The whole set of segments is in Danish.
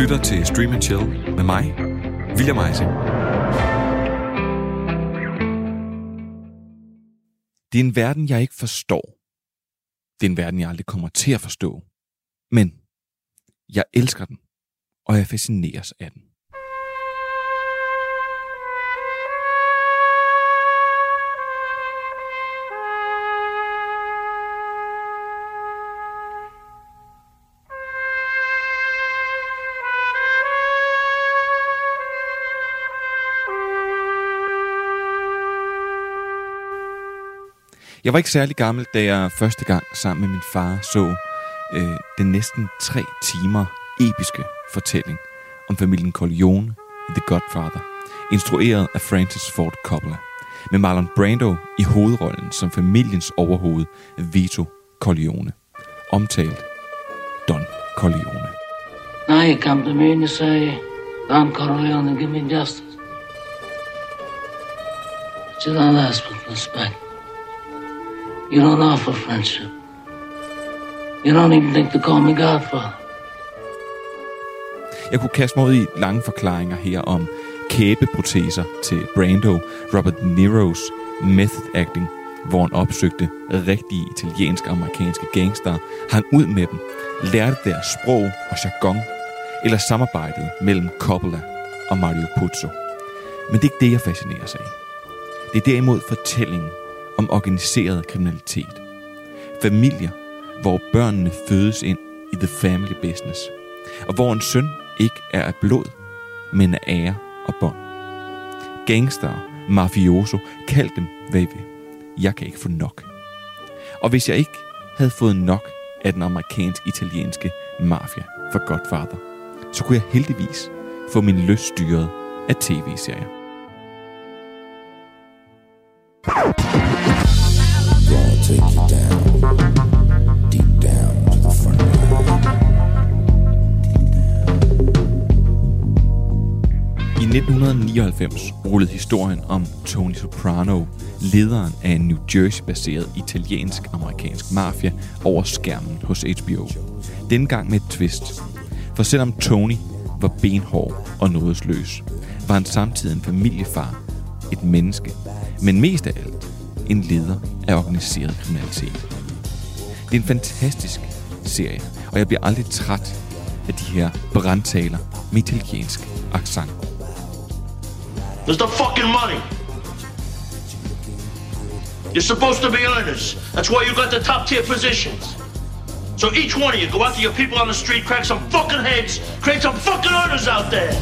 lytter til Stream and Chill med mig, William Eising. Det er en verden, jeg ikke forstår. Det er en verden, jeg aldrig kommer til at forstå. Men jeg elsker den, og jeg fascineres af den. Jeg var ikke særlig gammel, da jeg første gang sammen med min far så øh, den næsten tre timer episke fortælling om familien Corleone i The Godfather, instrueret af Francis Ford Coppola, med Marlon Brando i hovedrollen som familiens overhoved Vito Corleone, omtalt Don Corleone. Now you come to me and you say, Don Corleone, give me justice. But you don't ask for respect. You don't offer friendship. You don't even think to call me Godfather. Jeg kunne kaste mig ud i lange forklaringer her om kæbeproteser til Brando, Robert De Niro's method acting, hvor han opsøgte rigtige italiensk-amerikanske gangster, hang ud med dem, lærte deres sprog og jargon, eller samarbejdet mellem Coppola og Mario Puzo. Men det er ikke det, jeg fascinerer sig af. Det er derimod fortællingen om organiseret kriminalitet. Familier, hvor børnene fødes ind i the family business, og hvor en søn ikke er af blod, men af ære og bånd. Gangster, mafioso, kald dem hvad I vil. Jeg kan ikke få nok. Og hvis jeg ikke havde fået nok af den amerikansk-italienske mafia for Godfather, så kunne jeg heldigvis få min lyst styret af tv-serier. 1999 rullede historien om Tony Soprano, lederen af en New Jersey-baseret italiensk-amerikansk mafia, over skærmen hos HBO. Dengang med et twist. For selvom Tony var benhård og nådesløs, var han samtidig en familiefar, et menneske, men mest af alt en leder af organiseret kriminalitet. Det er en fantastisk serie, og jeg bliver aldrig træt af de her brandtaler med italiensk accent. There's the fucking money. You're supposed to be earners. That's why you got the top tier positions. So each one of you go out to your people on the street, crack some fucking heads, create some fucking earners out there.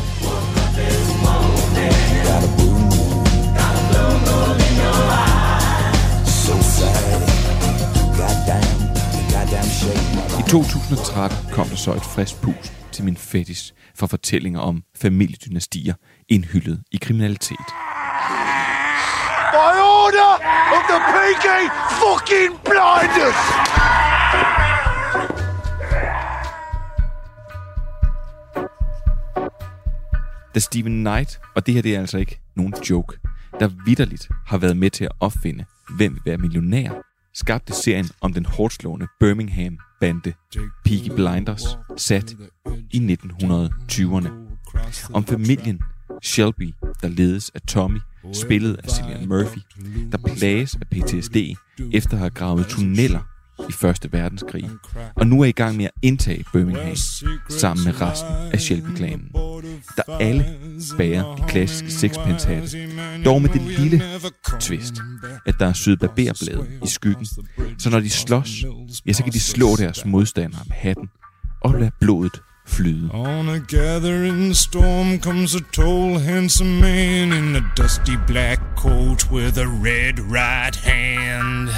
I 2013 kom der så et frisk pust til min fetis for fortællinger om familiedynastier indhyllet i kriminalitet. By order of the Peaky fucking blinders! Da Steven Knight, og det her det er altså ikke nogen joke, der vidderligt har været med til at opfinde, hvem vil være millionær, skabte serien om den hårdslående bande Peaky Blinders, sat i 1920'erne. Om familien Shelby, der ledes af Tommy, spillet af Cillian Murphy, der plages af PTSD efter at have gravet tunneller i Første Verdenskrig, og nu er i gang med at indtage Birmingham sammen med resten af Shelby-klanen, der alle bærer de klassiske sixpence-hatte, dog med det lille twist, at der er syet barberblade i skyggen, så når de slås, ja, så kan de slå deres modstandere med hatten og lade blodet flyde. On a gathering storm comes a tall, handsome man in a dusty black coat with a red right hand.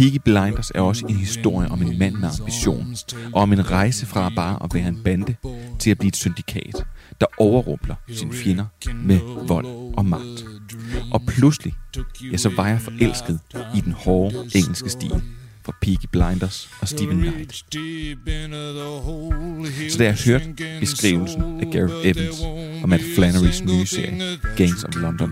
Peaky Blinders er også en historie om en mand med ambition, og om en rejse fra bare at være en bande til at blive et syndikat, der overrumpler sine fjender med vold og magt. Og pludselig, ja, så var jeg forelsket i den hårde engelske stil fra Peaky Blinders og Steven Knight. Så da jeg hørte beskrivelsen af Gareth Evans og Matt Flannerys nye serie, Gangs of London,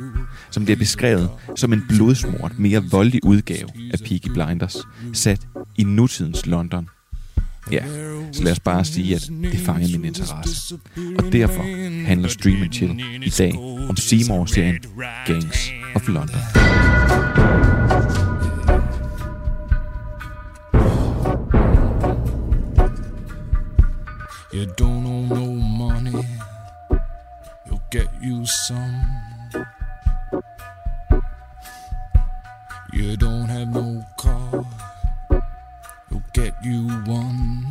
som bliver beskrevet som en blodsmort, mere voldelig udgave af Peaky Blinders, sat i nutidens London, Ja, så lad os bare sige, at det fanger min interesse. Og derfor handler Stream Chill i dag om Seymour-serien Gangs of London. You don't owe no money, you'll get you some. You don't have no car, you'll get you one.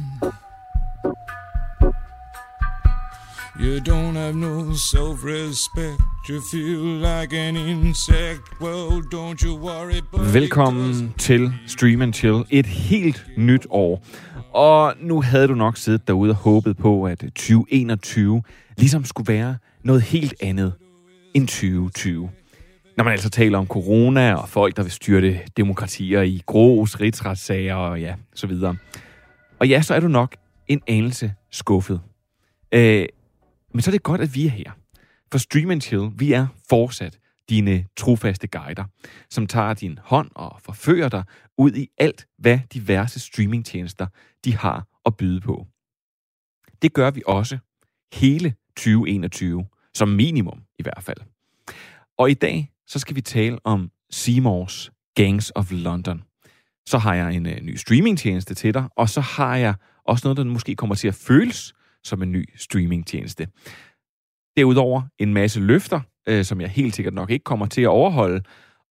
You don't have no self respect, you feel like an insect. Well, don't you worry, but Velkommen til Stream and Chill. Et helt nyt år. Og nu havde du nok siddet derude og håbet på, at 2021 ligesom skulle være noget helt andet end 2020. Når man altså taler om corona og folk, der vil styrte demokratier i gros, rigsretssager og ja, så videre. Og ja, så er du nok en anelse skuffet. Øh, men så er det godt, at vi er her. For Stream and Chill, vi er fortsat dine trofaste guider, som tager din hånd og forfører dig ud i alt, hvad diverse streamingtjenester de har at byde på. Det gør vi også hele 2021, som minimum i hvert fald. Og i dag, så skal vi tale om Seymour's Gangs of London. Så har jeg en uh, ny streamingtjeneste til dig, og så har jeg også noget, der måske kommer til at føles som en ny streamingtjeneste. Derudover en masse løfter, øh, som jeg helt sikkert nok ikke kommer til at overholde,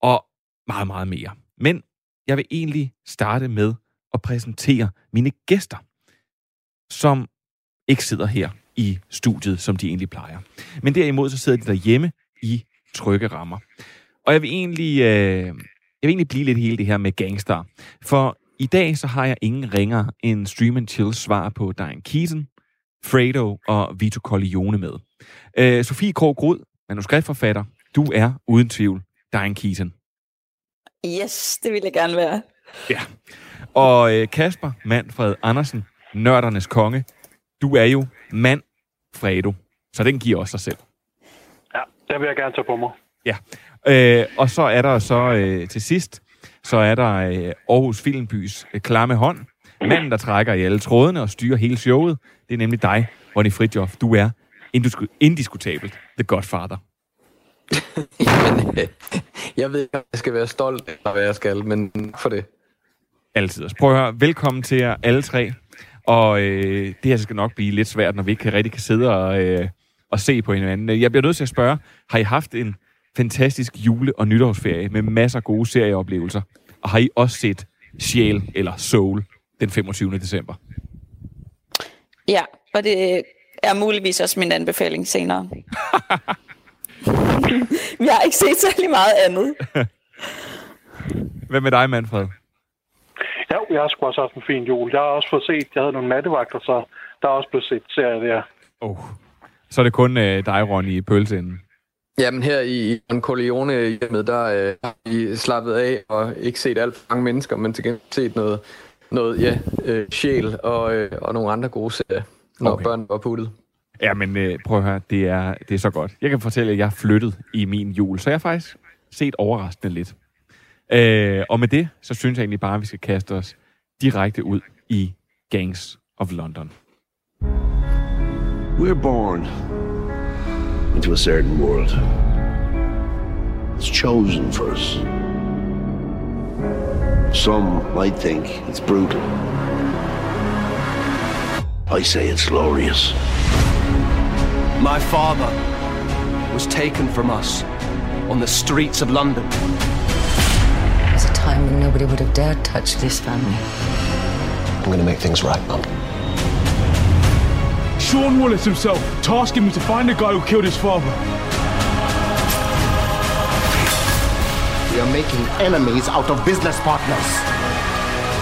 og meget, meget mere. Men jeg vil egentlig starte med at præsentere mine gæster, som ikke sidder her i studiet, som de egentlig plejer. Men derimod så sidder de derhjemme i trygge rammer. Og jeg vil egentlig, øh, jeg vil egentlig blive lidt hele det her med gangster. For i dag så har jeg ingen ringer en Stream and Chill svar på Diane Keaton, Fredo og Vito Corleone med. Øh, Sofie Krog Grud, manuskriptforfatter, du er uden tvivl Diane Keaton. Yes, det vil jeg gerne være. Ja. Og øh, Kasper Manfred Andersen, nørdernes konge, du er jo mand Fredo, så den giver også sig selv. Ja, det vil jeg gerne tage på mig. Ja. Øh, og så er der så øh, til sidst, så er der øh, Aarhus Filmbys øh, klamme hånd. Manden, der trækker i alle trådene og styrer hele showet, det er nemlig dig, Ronny Fridjof. Du er indiskutabelt The Godfather. Jamen, øh, jeg ved ikke, om jeg skal være stolt eller hvad jeg skal, men for det. Altid. Så prøv at høre, velkommen til jer alle tre. Og øh, det her skal nok blive lidt svært, når vi ikke rigtig kan sidde og, øh, og se på hinanden. Jeg bliver nødt til at spørge, har I haft en fantastisk jule- og nytårsferie med masser af gode serieoplevelser? Og har I også set Sjæl eller Soul den 25. december? Ja, og det er muligvis også min anbefaling senere. Vi har ikke set særlig meget andet. Hvad med dig, Manfred? Ja, jeg har sgu også haft en fin jul. Jeg har også fået set, jeg havde nogle nattevagter, så der er også blevet set serier der. Oh. Så er det kun øh, dig, Ronny, i pølseenden. Jamen her i i Don Corleone hjemmet, der øh, har vi slappet af og ikke set alt for mange mennesker, men til gengæld set noget, noget ja, øh, sjæl og, øh, og nogle andre gode serier, når Okay. børn var puttet. Ja, men øh, prøv at høre, det er, det er så godt. Jeg kan fortælle, at jeg har flyttet i min jul, så jeg har faktisk set overraskende lidt. Øh, og med det, så synes jeg egentlig bare, at vi skal kaste os direkte ud i Gangs of London. We're born into a certain world. It's chosen for us. Some might think it's brutal. I say it's glorious. My father was taken from us on the streets of London. There was a time when nobody would have dared touch this family. I'm gonna make things right, Mum. Sean Wallace himself tasking me to find the guy who killed his father. We are making enemies out of business partners.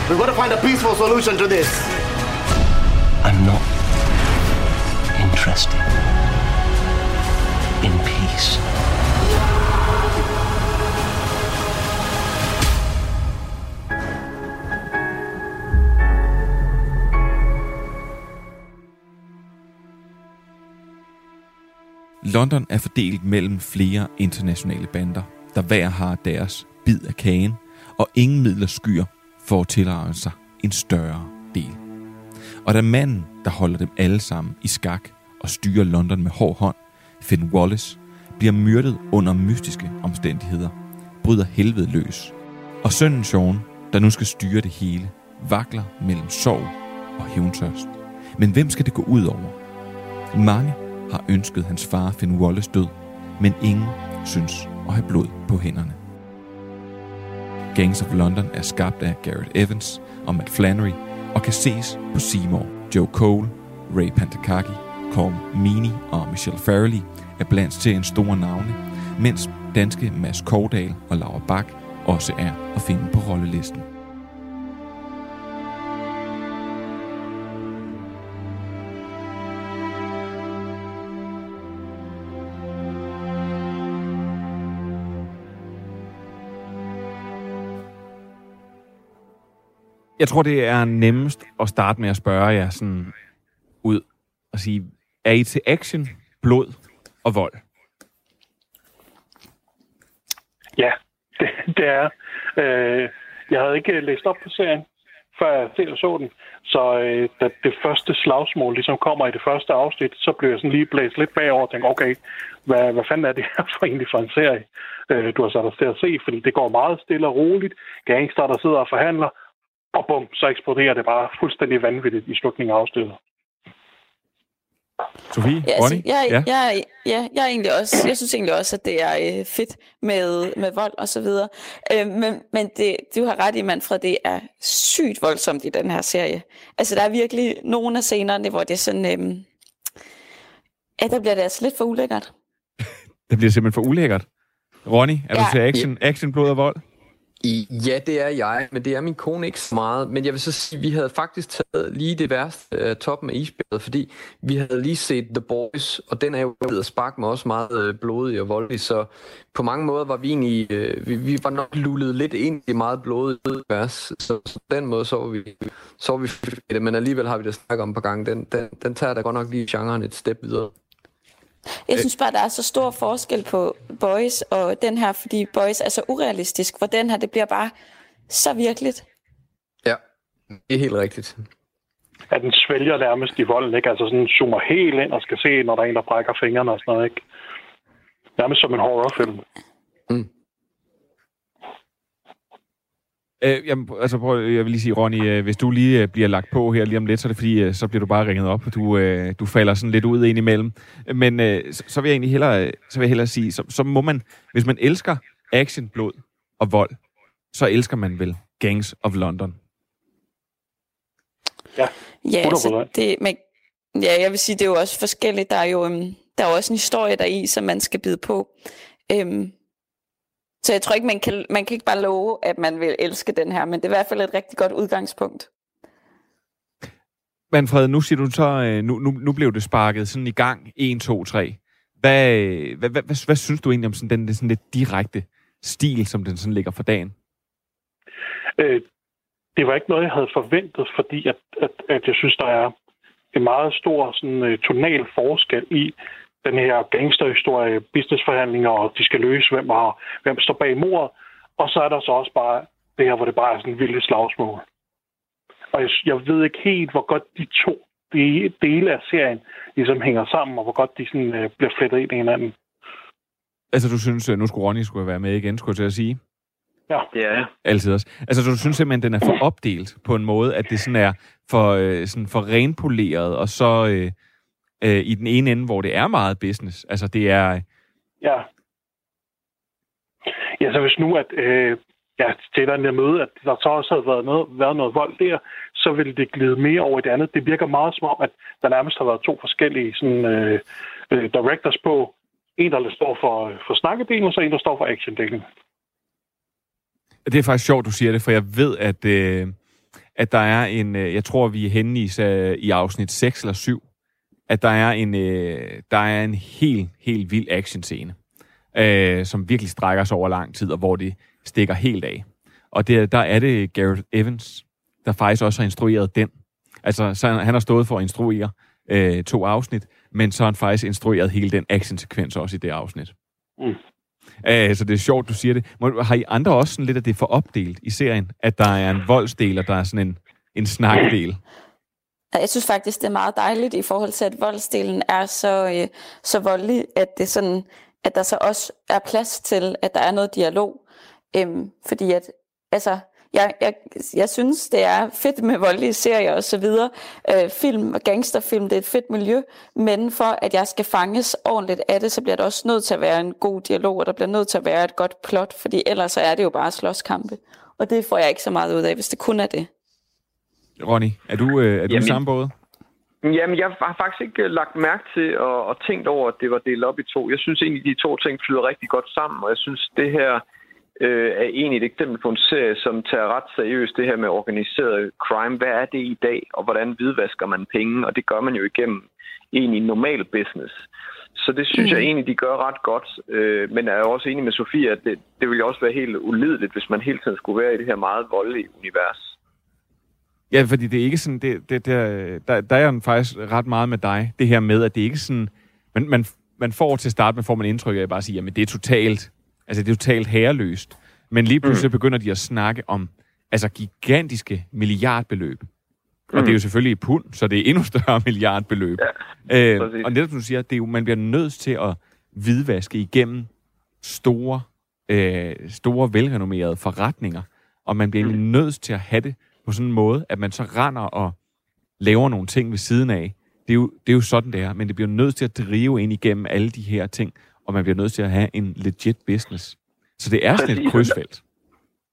We've got to find a peaceful solution to this. I'm not interested in peace. London er fordelt mellem flere internationale bander, der hver har deres bid af kagen, og ingen midler skyer for at tilrage sig en større del og da manden, der holder dem alle sammen i skak og styrer London med hård hånd, Finn Wallace, bliver myrdet under mystiske omstændigheder, bryder helvede løs. Og sønnen Sean, der nu skal styre det hele, vakler mellem sorg og hævntørst. Men hvem skal det gå ud over? Mange har ønsket hans far Finn Wallace død, men ingen synes at have blod på hænderne. Gangs of London er skabt af Garrett Evans og Matt Flannery og kan ses på Seymour. Joe Cole, Ray Pantakaki, Colm Mini og Michelle Farrelly er blandt til en store navne, mens danske Mads Kordal og Laura Bak også er at finde på rollelisten. Jeg tror, det er nemmest at starte med at spørge jer sådan ud og sige, er I til action, blod og vold? Ja, det, det er. Øh, jeg havde ikke læst op på serien, før jeg selv så den. Så øh, da det første slagsmål ligesom kommer i det første afsnit, så blev jeg sådan lige blæst lidt bagover og tænkte, okay, hvad, hvad fanden er det her for egentlig for en serie, øh, du har sat os til at se? Fordi det går meget stille og roligt. Gangster, der sidder og forhandler, og bum, så eksploderer det bare fuldstændig vanvittigt i slutningen af afsnittet. Sofie, Ja, altså, jeg, Ja. ja. Jeg, ja, jeg, er egentlig også, jeg synes egentlig også, at det er øh, fedt med, med vold og så videre. Øh, men men det, du har ret i, Manfred, det er sygt voldsomt i den her serie. Altså, der er virkelig nogle af scenerne, hvor det er sådan... Øh, ja, der bliver det altså lidt for ulækkert. Det bliver simpelthen for ulækkert. Ronny, er du Ja. til action, action, blod og vold? I, ja, det er jeg, men det er min kone ikke så meget. Men jeg vil så sige, vi havde faktisk taget lige det værste af toppen af isbjerget, fordi vi havde lige set The Boys, og den er jo ved at sparke med også meget uh, blodig og voldelig, så på mange måder var vi egentlig, uh, vi, vi var nok lullet lidt ind i meget blodigt vers, så, så på den måde så var vi, så var vi det, men alligevel har vi det snakket om på gang. Den, den, den tager da godt nok lige genren et step videre. Jeg synes bare, der er så stor forskel på Boys og den her, fordi Boys er så urealistisk, hvor den her, det bliver bare så virkeligt. Ja, det er helt rigtigt. At den svælger nærmest i volden, ikke? Altså sådan zoomer helt ind og skal se, når der er en, der brækker fingrene og sådan noget, ikke? Nærmest som en horrorfilm. Øh, jamen, altså, prøv, jeg vil lige sige, Ronny, øh, hvis du lige øh, bliver lagt på her lige om lidt, så er det fordi, øh, så bliver du bare ringet op, og du, øh, du falder sådan lidt ud ind imellem. Men øh, så, så vil jeg egentlig hellere, øh, så vil jeg hellere sige, så, så må man, hvis man elsker action, blod og vold, så elsker man vel Gangs of London. Ja, Ja, 100%. altså, det, men, ja, jeg vil sige, det er jo også forskelligt. Der er jo øhm, der er jo også en historie der i, som man skal bide på. Øhm, så jeg tror ikke, man kan, man kan ikke bare love, at man vil elske den her, men det er i hvert fald et rigtig godt udgangspunkt. Manfred, nu siger du så, øh, nu, nu, nu blev det sparket sådan i gang, 1, 2, 3. Hvad, øh, hvad, hvad, hvad, hvad synes du egentlig om sådan den sådan lidt direkte stil, som den sådan ligger for dagen? Øh, det var ikke noget, jeg havde forventet, fordi at, at, at jeg synes, der er en meget stor sådan, uh, tonal forskel i den her gangsterhistorie, businessforhandlinger, og de skal løse, hvem, har, hvem står bag mordet. Og så er der så også bare det her, hvor det bare er sådan en vildt slagsmål. Og jeg, jeg ved ikke helt, hvor godt de to de dele af serien ligesom hænger sammen, og hvor godt de sådan, uh, bliver flettet ind i hinanden. Altså, du synes, øh, nu skulle Ronny skulle være med igen, skulle jeg til at sige? Ja. Det er jeg. Altid også. Altså, du synes simpelthen, den er for opdelt på en måde, at det sådan er for, øh, sådan for renpoleret, og så øh, øh, i den ene ende, hvor det er meget business. Altså, det er... Ja. Ja, så hvis nu, at øh, ja, til den møde, at der så også havde været noget, været noget vold der, så ville det glide mere over i det andet. Det virker meget som om, at der nærmest har været to forskellige sådan, øh, øh, directors på. En, der står for, for snakkedelen, og så en, der står for actiondelen. Det er faktisk sjovt, du siger det, for jeg ved, at, øh, at der er en... Øh, jeg tror, vi er henne i, øh, i afsnit 6 eller 7, at der er en, øh, der er en helt, helt vild actionscene, øh, som virkelig strækker sig over lang tid, og hvor det stikker helt af. Og det, der er det Gareth Evans, der faktisk også har instrueret den. Altså, så han, han har stået for at instruere øh, to afsnit, men så har han faktisk instrueret hele den actionsekvens også i det afsnit. Mm. Uh, så det er sjovt, du siger det. Må, har I andre også sådan lidt, at det er for opdelt i serien? At der er en voldsdel, og der er sådan en, en snakdel? Jeg synes faktisk, det er meget dejligt i forhold til, at voldsdelen er så, øh, så voldelig, at, det sådan, at der så også er plads til, at der er noget dialog. Øhm, fordi at, altså, jeg, jeg, jeg synes, det er fedt med voldelige serier og så videre. Øh, film og gangsterfilm, det er et fedt miljø, men for at jeg skal fanges ordentligt af det, så bliver der også nødt til at være en god dialog, og der bliver nødt til at være et godt plot, fordi ellers så er det jo bare slåskampe. Og det får jeg ikke så meget ud af, hvis det kun er det. Ronny, er du, øh, er du Jamen- i samme båd? Jamen, jeg har faktisk ikke øh, lagt mærke til og, og tænkt over, at det var delt op i to. Jeg synes egentlig, de to ting flyder rigtig godt sammen, og jeg synes, det her øh, er egentlig et eksempel på en serie, som tager ret seriøst det her med organiseret crime. Hvad er det i dag, og hvordan hvidvasker man penge? Og det gør man jo igennem egentlig normal business. Så det synes mm. jeg egentlig, de gør ret godt. Øh, men jeg er også enig med Sofie, at det, det ville også være helt ulideligt, hvis man hele tiden skulle være i det her meget voldelige univers. Ja, fordi det er ikke sådan, det, det, der, der, der er jeg faktisk ret meget med dig, det her med, at det ikke er sådan, man, man, man får til start, man får man indtryk af at bare sige, jamen det er totalt, altså det er totalt herreløst. Men lige pludselig mm. begynder de at snakke om, altså gigantiske milliardbeløb. Og det er jo selvfølgelig i pund, så det er endnu større milliardbeløb. Ja, øh, og netop som du siger, det er jo, man bliver nødt til at hvidvaske igennem store, øh, store velrenommerede forretninger. Og man bliver mm. nødt til at have det på sådan en måde, at man så render og laver nogle ting ved siden af. Det er jo, det er jo sådan, det er. Men det bliver nødt til at drive ind igennem alle de her ting, og man bliver nødt til at have en legit business. Så det er sådan et krydsfelt.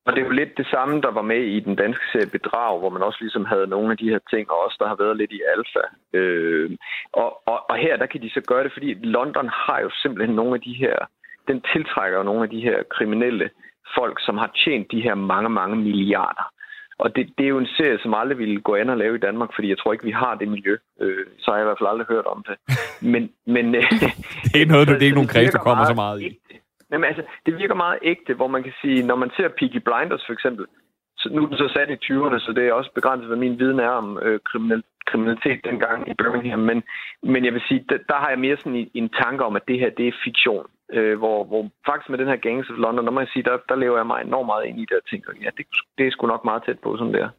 Og det er jo lidt det samme, der var med i den danske serie Bedrag, hvor man også ligesom havde nogle af de her ting, og også der har været lidt i alfa. Øh, og, og, og her, der kan de så gøre det, fordi London har jo simpelthen nogle af de her, den tiltrækker jo nogle af de her kriminelle folk, som har tjent de her mange, mange milliarder. Og det, det er jo en serie, som aldrig ville gå an og lave i Danmark, fordi jeg tror ikke, vi har det miljø. Øh, så har jeg i hvert fald aldrig hørt om det. Men, men, øh, Det er, noget, du, det er ikke nogen kreds, du kommer så meget i. Jamen altså, det virker meget ægte, hvor man kan sige, når man ser Peaky Blinders for eksempel, så nu er den så sat i 20'erne, så det er også begrænset, hvad min viden er om øh, kriminal, kriminalitet dengang i Birmingham. Men, men jeg vil sige, der, der har jeg mere sådan en, en tanke om, at det her, det er fiktion. Øh, hvor, hvor faktisk med den her Gangs of London, der må jeg sige, der, der lever jeg mig enormt meget ind i det og tænker, ja, det, det er sgu nok meget tæt på, som det er.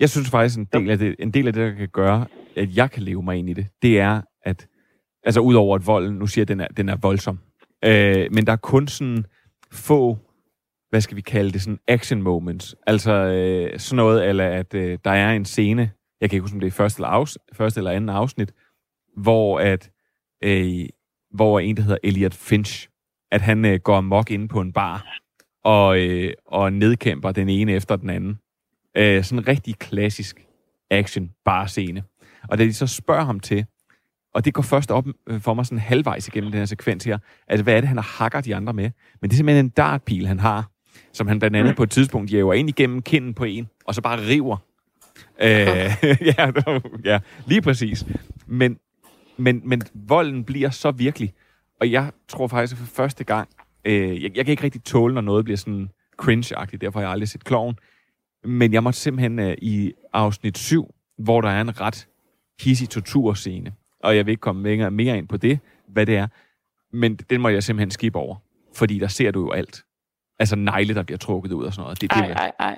Jeg synes faktisk, en del, af det, en del af det, der kan gøre, at jeg kan leve mig ind i det, det er, at altså udover at volden, nu siger jeg, at den er, den er voldsom, øh, men der er kun sådan få, hvad skal vi kalde det, sådan action moments. Altså øh, sådan noget, eller at øh, der er en scene, jeg kan ikke huske, om det er første eller, afs, første eller anden afsnit, hvor at øh, hvor en, der hedder Elliot Finch, at han øh, går amok inde på en bar og, øh, og nedkæmper den ene efter den anden. Øh, sådan en rigtig klassisk action bar scene. Og da de så spørger ham til, og det går først op øh, for mig sådan halvvejs igennem den her sekvens her, at hvad er det, han har hakker de andre med? Men det er simpelthen en dartpil, han har, som han blandt andet på et tidspunkt jæver ind igennem kinden på en, og så bare river. Øh, ja, ja, lige præcis. Men, men, men volden bliver så virkelig, og jeg tror faktisk, at for første gang, øh, jeg, jeg kan ikke rigtig tåle, når noget bliver sådan cringe-agtigt, derfor har jeg aldrig set kloven, men jeg måtte simpelthen øh, i afsnit 7, hvor der er en ret hissig torturscene, og jeg vil ikke komme mere, mere ind på det, hvad det er, men den må jeg simpelthen skippe over, fordi der ser du jo alt. Altså negle, der bliver trukket ud og sådan noget. Det, det, Ej, ej, ej.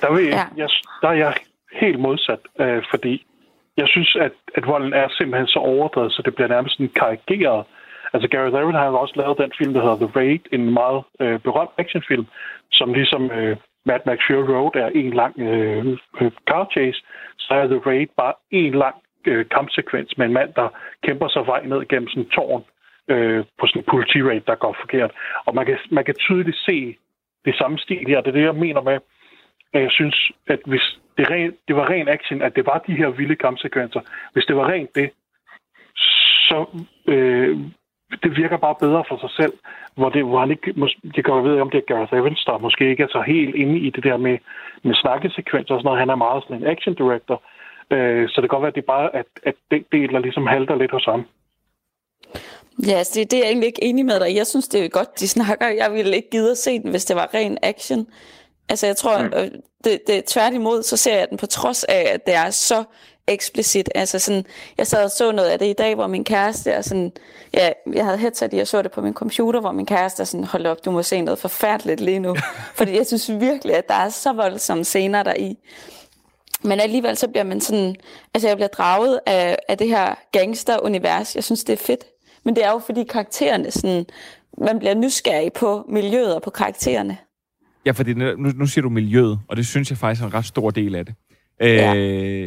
Der, vil, ja. jeg, der er jeg helt modsat, øh, fordi jeg synes, at, at volden er simpelthen så overdrevet, så det bliver nærmest en karikeret. Altså Gary Evans har jo også lavet den film, der hedder The Raid, en meget øh, berømt actionfilm, som ligesom øh, Mad Max Fury Road er en lang øh, øh, car chase, så er The Raid bare en lang øh, kampsekvens med en mand, der kæmper sig vej ned gennem sådan en tårn øh, på sådan en politiraid, der går forkert. Og man kan, man kan tydeligt se det samme stil her. Det er det, jeg mener med, men jeg synes, at hvis det, ren, det var ren action, at det var de her vilde kampsekvenser, hvis det var rent det, så øh, det virker bare bedre for sig selv, hvor, det, hvor han ikke, det kan jeg ved om det er Gareth Evans, der måske ikke er så helt inde i det der med, med snakkesekvenser og sådan noget. Han er meget sådan en action director, øh, så det kan godt være, at det er bare, at, at den del, der ligesom halter lidt hos ham. Ja, altså det, det er jeg egentlig ikke enig med dig. Jeg synes, det er godt, de snakker. Jeg ville ikke gide at se den, hvis det var ren action. Altså jeg tror, mm. det, det, tværtimod, så ser jeg den på trods af, at det er så eksplicit. Altså sådan, jeg sad og så noget af det i dag, hvor min kæreste er sådan, ja, jeg havde headset i, og så det på min computer, hvor min kæreste er sådan, hold op, du må se noget forfærdeligt lige nu. Fordi jeg synes virkelig, at der er så voldsomme scener der i. Men alligevel så bliver man sådan, altså jeg bliver draget af, af det her gangster-univers. Jeg synes, det er fedt. Men det er jo fordi karaktererne sådan, man bliver nysgerrig på miljøet og på karaktererne. Ja, fordi nu, nu siger du miljøet, og det synes jeg faktisk er en ret stor del af det. Øh, ja.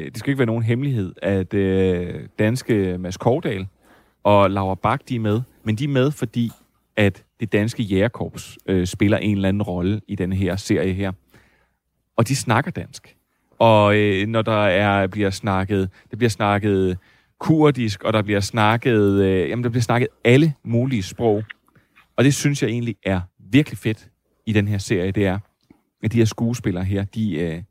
Det skal ikke være nogen hemmelighed, at øh, danske Mads Kordal og Laura Bak, de er med. Men de er med, fordi at det danske jægerkorps øh, spiller en eller anden rolle i den her serie her. Og de snakker dansk. Og øh, når der er bliver snakket, det bliver snakket kurdisk, og der bliver snakket, øh, jamen der bliver snakket alle mulige sprog. Og det synes jeg egentlig er virkelig fedt i den her serie, det er, at de her skuespillere her, de, øh,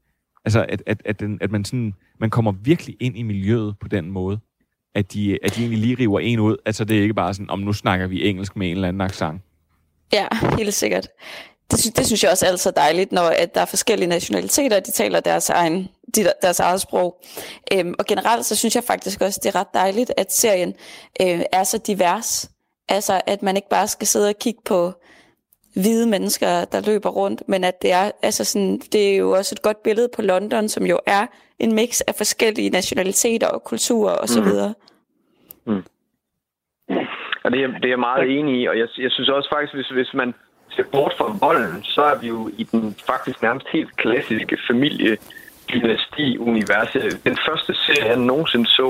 altså at, at, at, den, at man sådan, man kommer virkelig ind i miljøet på den måde, at de, at de egentlig lige river en ud. Altså det er ikke bare sådan, om nu snakker vi engelsk med en eller anden accent. Ja, helt sikkert. Det, det synes jeg også er altid dejligt, når at der er forskellige nationaliteter, de taler deres, egen, de, deres eget sprog. Øhm, og generelt så synes jeg faktisk også, det er ret dejligt, at serien øh, er så divers. Altså, at man ikke bare skal sidde og kigge på hvide mennesker, der løber rundt, men at det er, altså sådan, det er jo også et godt billede på London, som jo er en mix af forskellige nationaliteter og kulturer osv. Mm. Mm. Og det er, det er jeg meget enig i, og jeg, jeg synes også faktisk, hvis, hvis man ser bort fra volden, så er vi jo i den faktisk nærmest helt klassiske familie dynasti-universet. Den første serie, jeg nogensinde så,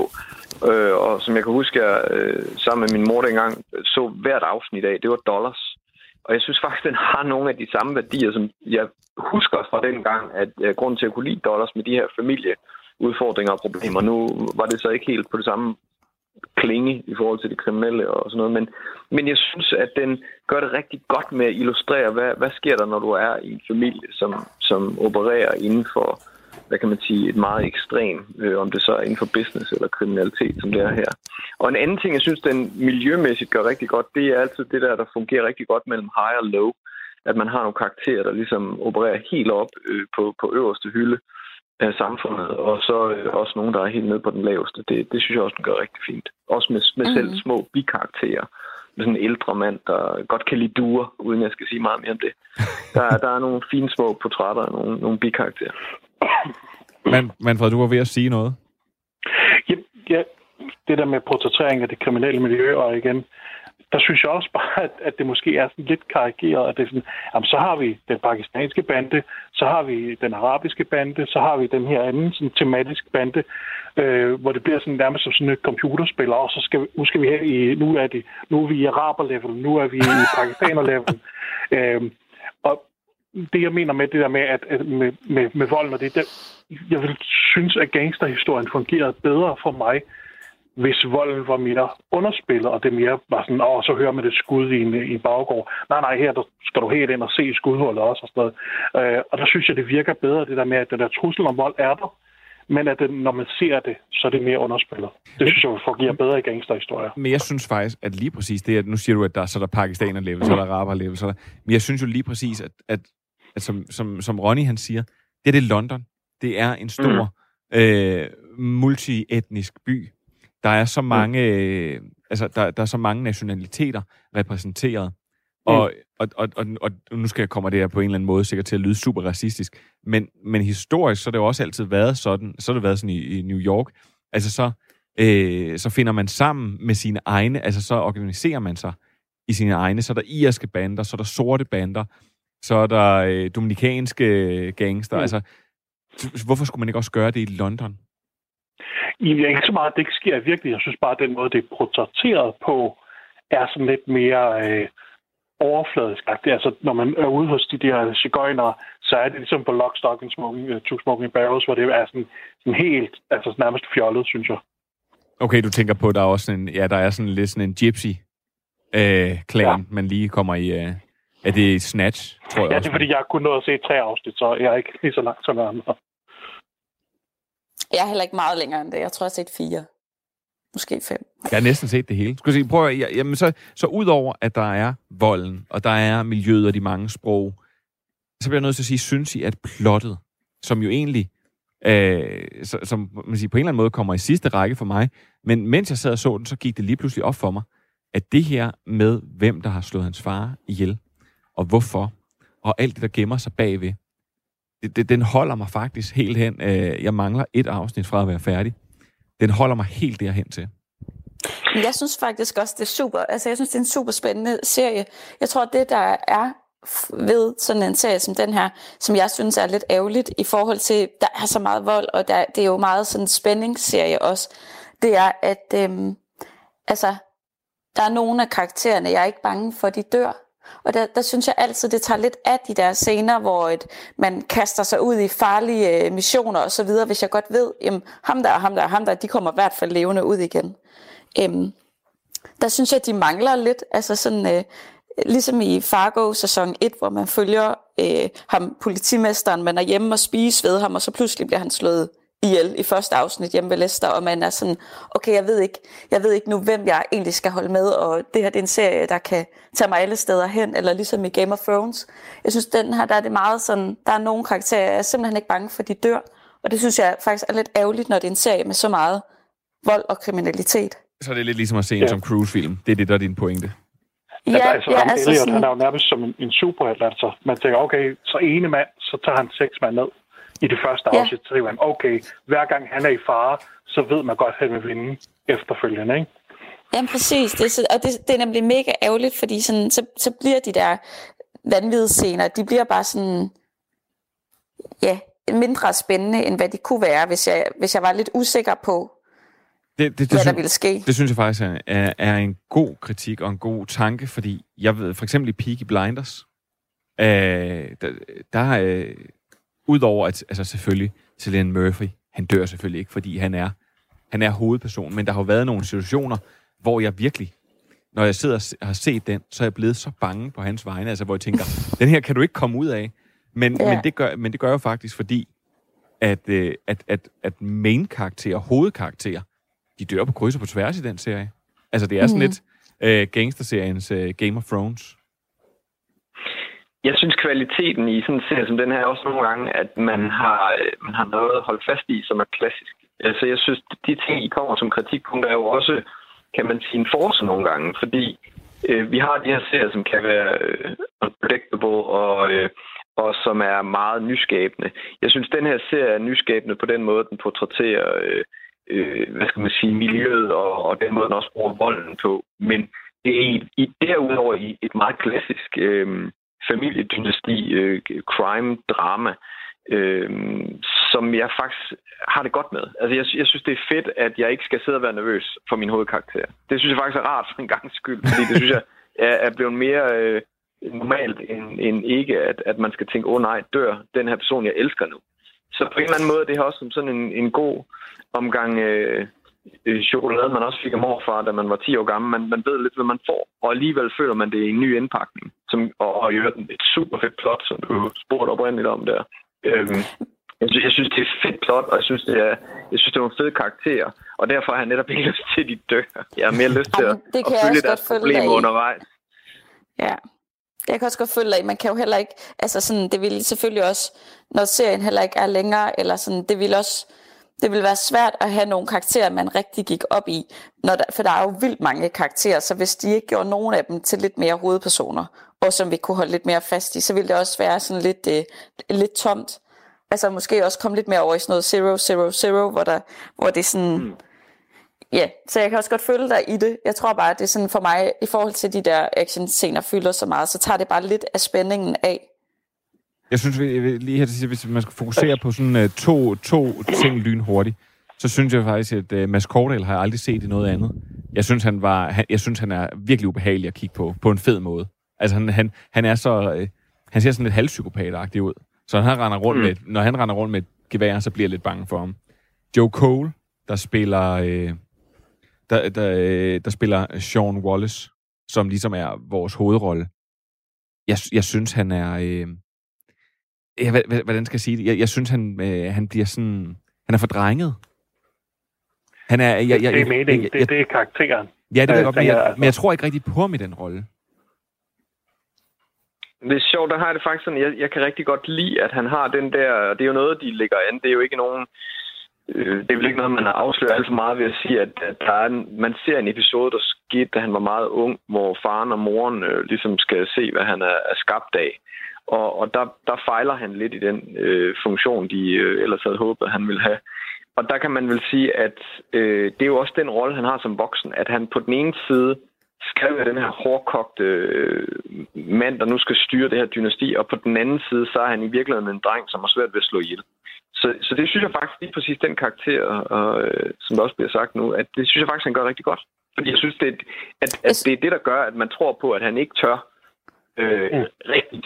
øh, og som jeg kan huske, jeg øh, sammen med min mor dengang så hvert afsnit af, det var Dollars. Og jeg synes faktisk, den har nogle af de samme værdier, som jeg husker fra den gang, at øh, grunden til at kunne lide Dollars med de her familieudfordringer og problemer, nu var det så ikke helt på det samme klinge i forhold til det kriminelle og sådan noget. Men, men jeg synes, at den gør det rigtig godt med at illustrere, hvad, hvad sker der, når du er i en familie, som, som opererer inden for hvad kan man sige, et meget ekstrem, øh, om det så er inden for business eller kriminalitet, som det er her. Og en anden ting, jeg synes, den miljømæssigt gør rigtig godt, det er altid det der, der fungerer rigtig godt mellem high og low. At man har nogle karakterer, der ligesom opererer helt op øh, på, på øverste hylde af samfundet, og så øh, også nogen, der er helt nede på den laveste. Det, det synes jeg også, den gør rigtig fint. Også med, med selv små bikarakterer. Med sådan en ældre mand, der godt kan lide duer, uden jeg skal sige meget mere om det. Der, der er nogle fine små portrætter af nogle, nogle bikarakterer. Man, Manfred, du var ved at sige noget. Ja, ja, det der med portrættering af det kriminelle miljø, og igen, der synes jeg også bare, at, at det måske er sådan lidt karikeret, at det er sådan, jamen, så har vi den pakistanske bande, så har vi den arabiske bande, så har vi den her anden sådan, tematisk bande, øh, hvor det bliver sådan nærmest som sådan et computerspil, og så skal, nu skal vi her i, nu er, det, nu er vi i araber-level, nu er vi i pakistaner-level. øh, det, jeg mener med det der med, at, at med, med, med volden og det, der, jeg vil synes, at gangsterhistorien fungerede bedre for mig, hvis volden var mere underspillet, og det mere var sådan, åh, så hører man det skud i en, i en baggård. Nej, nej, her der skal du helt ind og se skudhullet også og sådan noget. Øh, og der synes jeg, det virker bedre, det der med, at den der trussel om vold er der, men at det, når man ser det, så er det mere underspillet. Det synes jeg fungerer bedre i gangsterhistorier. Men jeg synes faktisk, at lige præcis det, at nu siger du, at der, så er der pakistaner-level, så er der araber-level, så er der, men jeg synes jo lige præcis, at, at som, som, som Ronny han siger, det er det London. Det er en stor mm. øh, multietnisk by. Der er så mange, øh, altså der, der er så mange nationaliteter repræsenteret. Og, og, og, og, og nu skal jeg komme det her på en eller anden måde sikkert til at lyde super racistisk, men, men historisk så har det jo også altid været sådan, så har det været sådan i, i New York, altså så, øh, så finder man sammen med sine egne, altså så organiserer man sig i sine egne, så er der irske bander, så er der sorte bander, så er der øh, dominikanske gangster, mm. altså hvorfor skulle man ikke også gøre det i London? Jeg er ikke så meget, at det ikke sker virkelig. Jeg synes bare, at den måde, det er portrætteret på, er sådan lidt mere øh, overfladisk. Er altså, når man er ude hos de der cigøjnere, så er det ligesom på Lock, Stock and Smoking, uh, Two Smoking Barrels, hvor det er sådan, sådan helt, altså nærmest fjollet, synes jeg. Okay, du tænker på, at der er også en, ja, der er sådan lidt sådan en gypsy øh, klan, ja. man lige kommer i, øh, er det Snatch, tror jeg Ja, også? det er fordi, jeg kun nåede at se tre afsnit, så jeg er ikke lige så langt som andre. Jeg er heller ikke meget længere end det. Jeg tror, jeg har set fire. Måske fem. Jeg har næsten set det hele. Skal se, prøv at, ja, jamen så, så udover at der er volden, og der er miljøet og de mange sprog, så bliver jeg nødt til at sige, synes I, at plottet, som jo egentlig øh, så, som man siger, på en eller anden måde kommer i sidste række for mig. Men mens jeg sad og så den, så gik det lige pludselig op for mig, at det her med, hvem der har slået hans far ihjel, og hvorfor, og alt det, der gemmer sig bagved, det, det, den holder mig faktisk helt hen. Øh, jeg mangler et afsnit fra at være færdig. Den holder mig helt derhen til. Jeg synes faktisk også, det er super. Altså, jeg synes, det er en super spændende serie. Jeg tror, det der er ved sådan en serie som den her, som jeg synes er lidt ærgerligt i forhold til, der er så meget vold, og der, det er jo meget sådan en spændingsserie også, det er, at øhm, altså, der er nogle af karaktererne, jeg er ikke bange for, de dør. Og der, der synes jeg altid, det tager lidt af de der scener, hvor et, man kaster sig ud i farlige øh, missioner og så videre, hvis jeg godt ved, jamen, ham der og ham der og ham der, de kommer i hvert fald levende ud igen. Øhm, der synes jeg, de mangler lidt, altså sådan, øh, ligesom i Fargo sæson 1, hvor man følger øh, ham, politimesteren, man er hjemme og spiser ved ham, og så pludselig bliver han slået ihjel i første afsnit hjemme ved Lester, og man er sådan, okay, jeg ved ikke, jeg ved ikke nu, hvem jeg egentlig skal holde med, og det her det er en serie, der kan tage mig alle steder hen, eller ligesom i Game of Thrones. Jeg synes, den her, der er det meget sådan, der er nogle karakterer, jeg er simpelthen ikke bange for, de dør, og det synes jeg faktisk er lidt ærgerligt, når det er en serie med så meget vold og kriminalitet. Så er det lidt ligesom at se en ja. som Cruise-film. Det er det, der er din pointe. Ja, altså, altså, ja, altså Elliot, sådan... han er jo nærmest som en, en superhelt. Altså, man tænker, okay, så ene mand, så tager han seks mand ned i det første ja. afsnit. Så tænker man, okay, hver gang han er i fare, så ved man godt, at han vil vinde efterfølgende, ikke? Jamen præcis, det er, så, og det, det er nemlig mega ærgerligt, fordi sådan, så, så bliver de der vanvidsscener, de bliver bare sådan, ja, mindre spændende, end hvad de kunne være, hvis jeg, hvis jeg var lidt usikker på, det, det, det, hvad der ville ske. Det synes jeg faktisk er, er, er en god kritik og en god tanke, fordi jeg ved, for eksempel i Peaky Blinders, øh, der, der øh, udover at, altså selvfølgelig, Cillian Murphy, han dør selvfølgelig ikke, fordi han er, han er hovedperson, men der har jo været nogle situationer, hvor jeg virkelig, når jeg sidder og har set den, så er jeg blevet så bange på hans vegne, altså hvor jeg tænker, den her kan du ikke komme ud af. Men, ja. men, det, gør, men det gør jeg faktisk, fordi at, øh, at, at, at main-karakterer, hovedkarakterer, de dør på kryds og på tværs i den serie. Altså, det er sådan mm. lidt øh, gangsterseriens øh, Game of Thrones. Jeg synes, kvaliteten i sådan en serie som den her også nogle gange, at man har, øh, man har noget at holde fast i, som er klassisk. Altså, jeg synes, de ting, I kommer som kritikpunkter, er jo også, kan man sige, en force nogle gange, fordi øh, vi har de her serier, som kan være øh, unpredictable og, øh, og som er meget nyskabende. Jeg synes, den her serie er nyskabende på den måde, den portrætterer øh, øh, hvad skal man sige, miljøet og, og den måde, den også bruger volden på. Men det er i, i, derudover i et meget klassisk øh, familiedynasti, øh, crime-drama, øh, som jeg faktisk har det godt med. Altså, jeg, jeg synes, det er fedt, at jeg ikke skal sidde og være nervøs for min hovedkarakter. Det synes jeg faktisk er rart for en gang skyld, fordi det synes jeg er, er blevet mere øh, normalt end, end ikke, at, at man skal tænke, åh oh, nej, dør den her person, jeg elsker nu. Så på en eller anden måde det er også som sådan en, en god omgang øh, øh, chokolade, man også fik af morfar, da man var 10 år gammel. Man, man ved lidt, hvad man får, og alligevel føler man det i en ny indpakning. Som, og, og gjør den et super fedt plot, som du spurgte oprindeligt om der. Øhm, jeg, synes, jeg synes, det er et fedt plot, og jeg synes, det er, jeg synes, det er nogle fede karakterer. Og derfor har jeg netop ikke lyst til, at de dør. Jeg har mere lyst til at, det kan at følge deres problemer undervejs. Ja, jeg kan også godt følge dig man kan jo heller ikke, altså sådan, det vil selvfølgelig også, når serien heller ikke er længere, eller sådan, det vil også, det vil være svært at have nogle karakterer, man rigtig gik op i, når der, for der er jo vildt mange karakterer, så hvis de ikke gjorde nogen af dem til lidt mere hovedpersoner, og som vi kunne holde lidt mere fast i, så ville det også være sådan lidt, øh, lidt tomt. Altså måske også komme lidt mere over i sådan noget zero, zero, zero, hvor, der, hvor det er sådan... Mm. Ja, så jeg kan også godt følge dig i det. Jeg tror bare, at det er sådan for mig, i forhold til de der action-scener fylder så meget, så tager det bare lidt af spændingen af. Jeg synes vi, lige her til sidst, hvis man skal fokusere på sådan uh, to, to ting lynhurtigt, så synes jeg faktisk, at uh, Mads Cordell har jeg aldrig set i noget andet. Jeg synes, han, var, han, jeg synes, han er virkelig ubehagelig at kigge på, på en fed måde. Altså, han, han, han er så... Uh, han ser sådan lidt halvpsykopatagtig ud. Så han render rundt, mm. med, når han render rundt med et gevær, så bliver jeg lidt bange for ham. Joe Cole, der spiller... Uh, der, der, der spiller Sean Wallace, som ligesom er vores hovedrolle. Jeg, jeg synes, han er... Øh, ja, hvordan skal jeg sige det? Jeg, jeg synes, han, øh, han bliver sådan... Han er fordrenget. Han er... Jeg, jeg, det er meningen. Jeg, jeg, det, det er karakteren. Ja, det er godt, men jeg, men jeg tror ikke rigtig på ham i den rolle. Det er sjovt, der har jeg det faktisk sådan, jeg, jeg kan rigtig godt lide, at han har den der, det er jo noget, de lægger an, det er jo ikke nogen, øh, det er vel ikke noget, man har afsløret alt for meget ved at sige, at, at der er en, man ser en episode, der skete, da han var meget ung, hvor faren og moren øh, ligesom skal se, hvad han er, er skabt af. Og, og der, der fejler han lidt i den øh, funktion, de øh, ellers havde håbet, han ville have. Og der kan man vel sige, at øh, det er jo også den rolle, han har som voksen, at han på den ene side skal være den her hårdkogte øh, mand, der nu skal styre det her dynasti, og på den anden side, så er han i virkeligheden en dreng, som har svært ved at slå ihjel. Så, så det synes jeg faktisk lige præcis den karakter, og, øh, som der også bliver sagt nu, at det synes jeg faktisk, han gør rigtig godt. Fordi jeg synes, det er, at, at det er det, der gør, at man tror på, at han ikke tør øh, mm. rigtig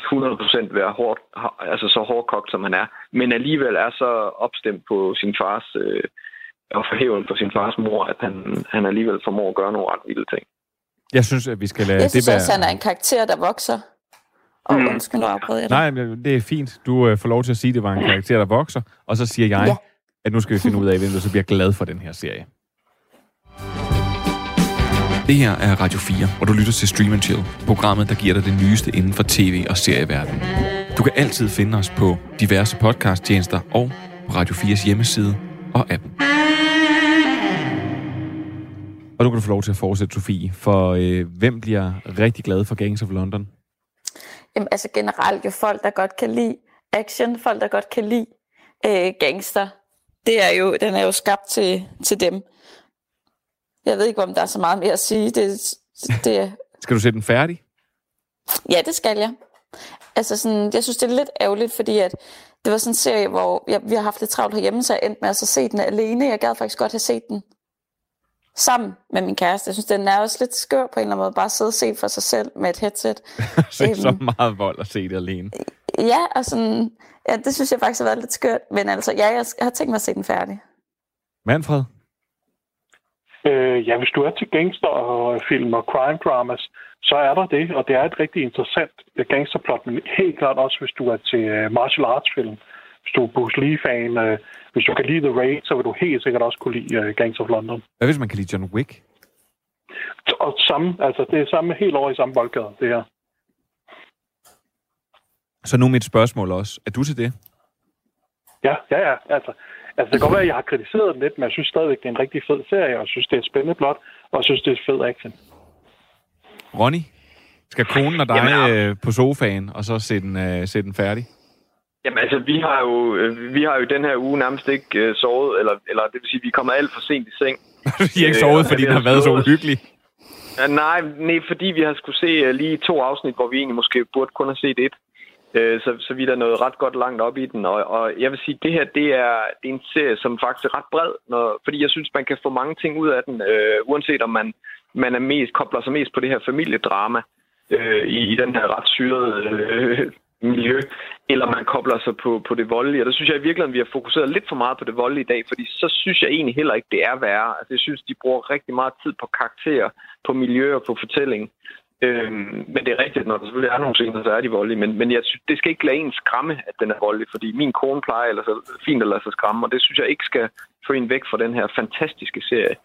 100% være hårdt, altså så hårdkogt, som han er, men alligevel er så opstemt på sin fars, øh, og forhæven på sin fars mor, at han, han alligevel formår at gøre nogle ret vilde ting. Jeg synes, at vi skal lade Jeg synes det være... også, han er en karakter, der vokser. Og mm. undskyld, nu afbrød jeg dig. Nej, men det er fint. Du øh, får lov til at sige, at det var en karakter, der vokser. Og så siger jeg, Ja. at nu skal vi finde ud af, hvem der så bliver glad for den her serie. Det her er Radio 4, hvor du lytter til Stream Chill, programmet, der giver dig det nyeste inden for tv- og serieverdenen. Du kan altid finde os på diverse podcasttjenester og på Radio 4's hjemmeside og app. Og nu kan du få lov til at fortsætte, Sofie, for øh, hvem bliver rigtig glad for Gangs of London? Jamen, altså generelt jo folk, der godt kan lide action, folk, der godt kan lide øh, gangster. Det er jo, den er jo skabt til, til dem. Jeg ved ikke, om der er så meget mere at sige. Det, det, Skal du se den færdig? ja, det skal jeg. Altså sådan, jeg synes, det er lidt ærgerligt, fordi at det var sådan en serie, hvor jeg, vi har haft lidt travlt herhjemme, så jeg endte med at så se den alene. Jeg gad faktisk godt have set den sammen med min kæreste. Jeg synes, den er også lidt skør på en eller anden måde. Bare sidde og se for sig selv med et headset. Se Øhm. så meget vold og se det alene. Ja, og sådan, ja, det synes jeg faktisk har været lidt skørt. Men altså, ja, jeg har tænkt mig at se den færdig. Manfred? Øh, ja, hvis du er til gangsterfilm og crime dramas, så er der det, og det er et rigtig interessant øh, gangsterplot, men helt klart også, hvis du er til øh, martial arts film. Hvis du er Bruce Lee-fan, øh, hvis du kan lide The Raid, så vil du helt sikkert også kunne lide øh, Gangs of London. Hvad hvis man kan lide John Wick? Og samme, altså det er samme helt over i samme boldgade, det her. Så nu mit spørgsmål også. Er du til det? Ja, ja, ja. Altså, altså det kan godt være, at jeg har kritiseret den lidt, men jeg synes stadigvæk, det er en rigtig fed serie, og jeg synes, det er et spændende plot, og jeg synes, det er fed action. Ronny? Skal konen og dig Jamen, øh, på sofaen, og så se den, øh, se den færdig? Jamen altså, vi har jo, øh, vi har jo den her uge nærmest ikke øh, sovet, eller, eller det vil sige, vi er kommet alt for sent i seng. I har ikke sovet, Øh, fordi det den har været så uhyggelig. Ja, nej, nej, fordi vi har skulle se uh, lige to afsnit, hvor vi egentlig måske burde kun have set et øh, så, så vi er der nået ret godt langt op i den. Og, og jeg vil sige, det her det er, det er en serie, som faktisk er ret bred. Når, fordi jeg synes, man kan få mange ting ud af den, øh, uanset om man, man er mest, kobler sig mest på det her familiedrama øh, i, i den her ret syrede øh, miljø, eller man kobler sig på, på det voldelige. Og der synes jeg i virkeligheden, vi har fokuseret lidt for meget på det voldelige i dag, fordi så synes jeg egentlig heller ikke, det er værre. Altså, jeg synes, de bruger rigtig meget tid på karakterer, på miljø og på fortælling. Øhm, men det er rigtigt, når der selvfølgelig er nogle scener, så er de voldelige. Men, men jeg synes, det skal ikke lade en skræmme, at den er voldelig, fordi min kone plejer ellers så fint at lade sig skræmme, og det synes jeg ikke skal få en væk fra den her fantastiske serie.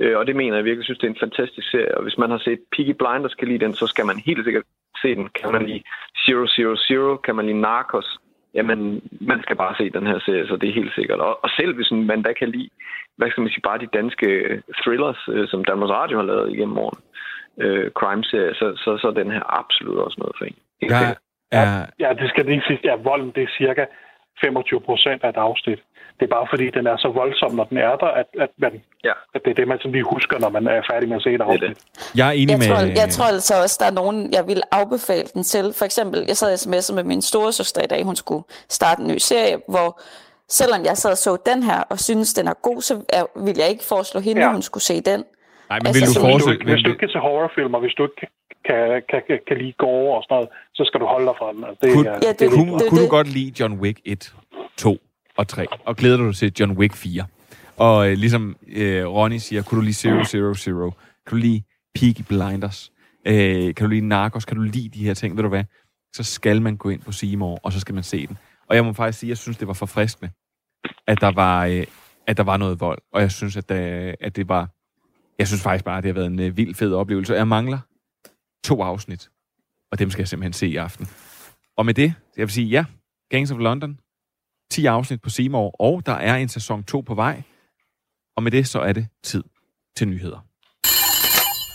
Øh, og det mener jeg virkelig, synes, det er en fantastisk serie. Og hvis man har set Peaky Blinders, kan lide den, så skal man helt sikkert se den. Kan man lide 000, kan man lide Narcos, jamen, man skal bare se den her serie, så det er helt sikkert. Og, og selv hvis man da kan lide, hvad skal man sige, bare de danske thrillers, øh, som Danmarks Radio har lavet igennem årene, øh, crime-serie, så, så, så er den her absolut også noget for en. Sikkert. er... Ja, det skal lige sige, at volden det er cirka 25 procent af et afsnit. Det er bare fordi, den er så voldsom, når den er der, at, at, man, ja. at det er det, man sådan lige husker, når man er færdig med at se et afsnit. Jeg er enig Jeg med... tror, jeg tror altså også, der er nogen, jeg vil afbefale den til. For eksempel, jeg sad sms'et med min store søster i dag, hun skulle starte en ny serie, hvor selvom jeg sad og så den her, og synes den er god, så vil jeg ikke foreslå hende, ja. Ja. hun skulle se den. Nej, men Altså, vil du Hvis forestille... ikke, hvis du ikke kan se horrorfilm, og hvis du ikke kan, kan, kan, kan, lide gore og sådan noget, så skal du holde dig fra den. Altså, det, Kunne, er, Ja, det, det- kunne, det- kunne du godt lide John Wick 1, 2 og 3? Og glæder du dig til John Wick 4? Og øh, ligesom øh, Ronny siger, kunne du lide 000? Kan du lide Peaky Blinders? Øh, kan du lide Narcos? Kan du lide de her ting? Ved du hvad? Så skal man gå ind på Seymour, og så skal man se den. Og jeg må faktisk sige, at jeg synes, det var forfriskende, at der var, øh, at der var noget vold. Og jeg synes, at, øh, at det var... Jeg synes faktisk bare, at det har været en øh, vild fed oplevelse. Jeg mangler to afsnit, og dem skal jeg simpelthen se i aften. Og med det, jeg vil sige, ja, Gangs of London, 10 afsnit på Seymour, og der er en sæson 2 på vej. Og med det, så er det tid til nyheder.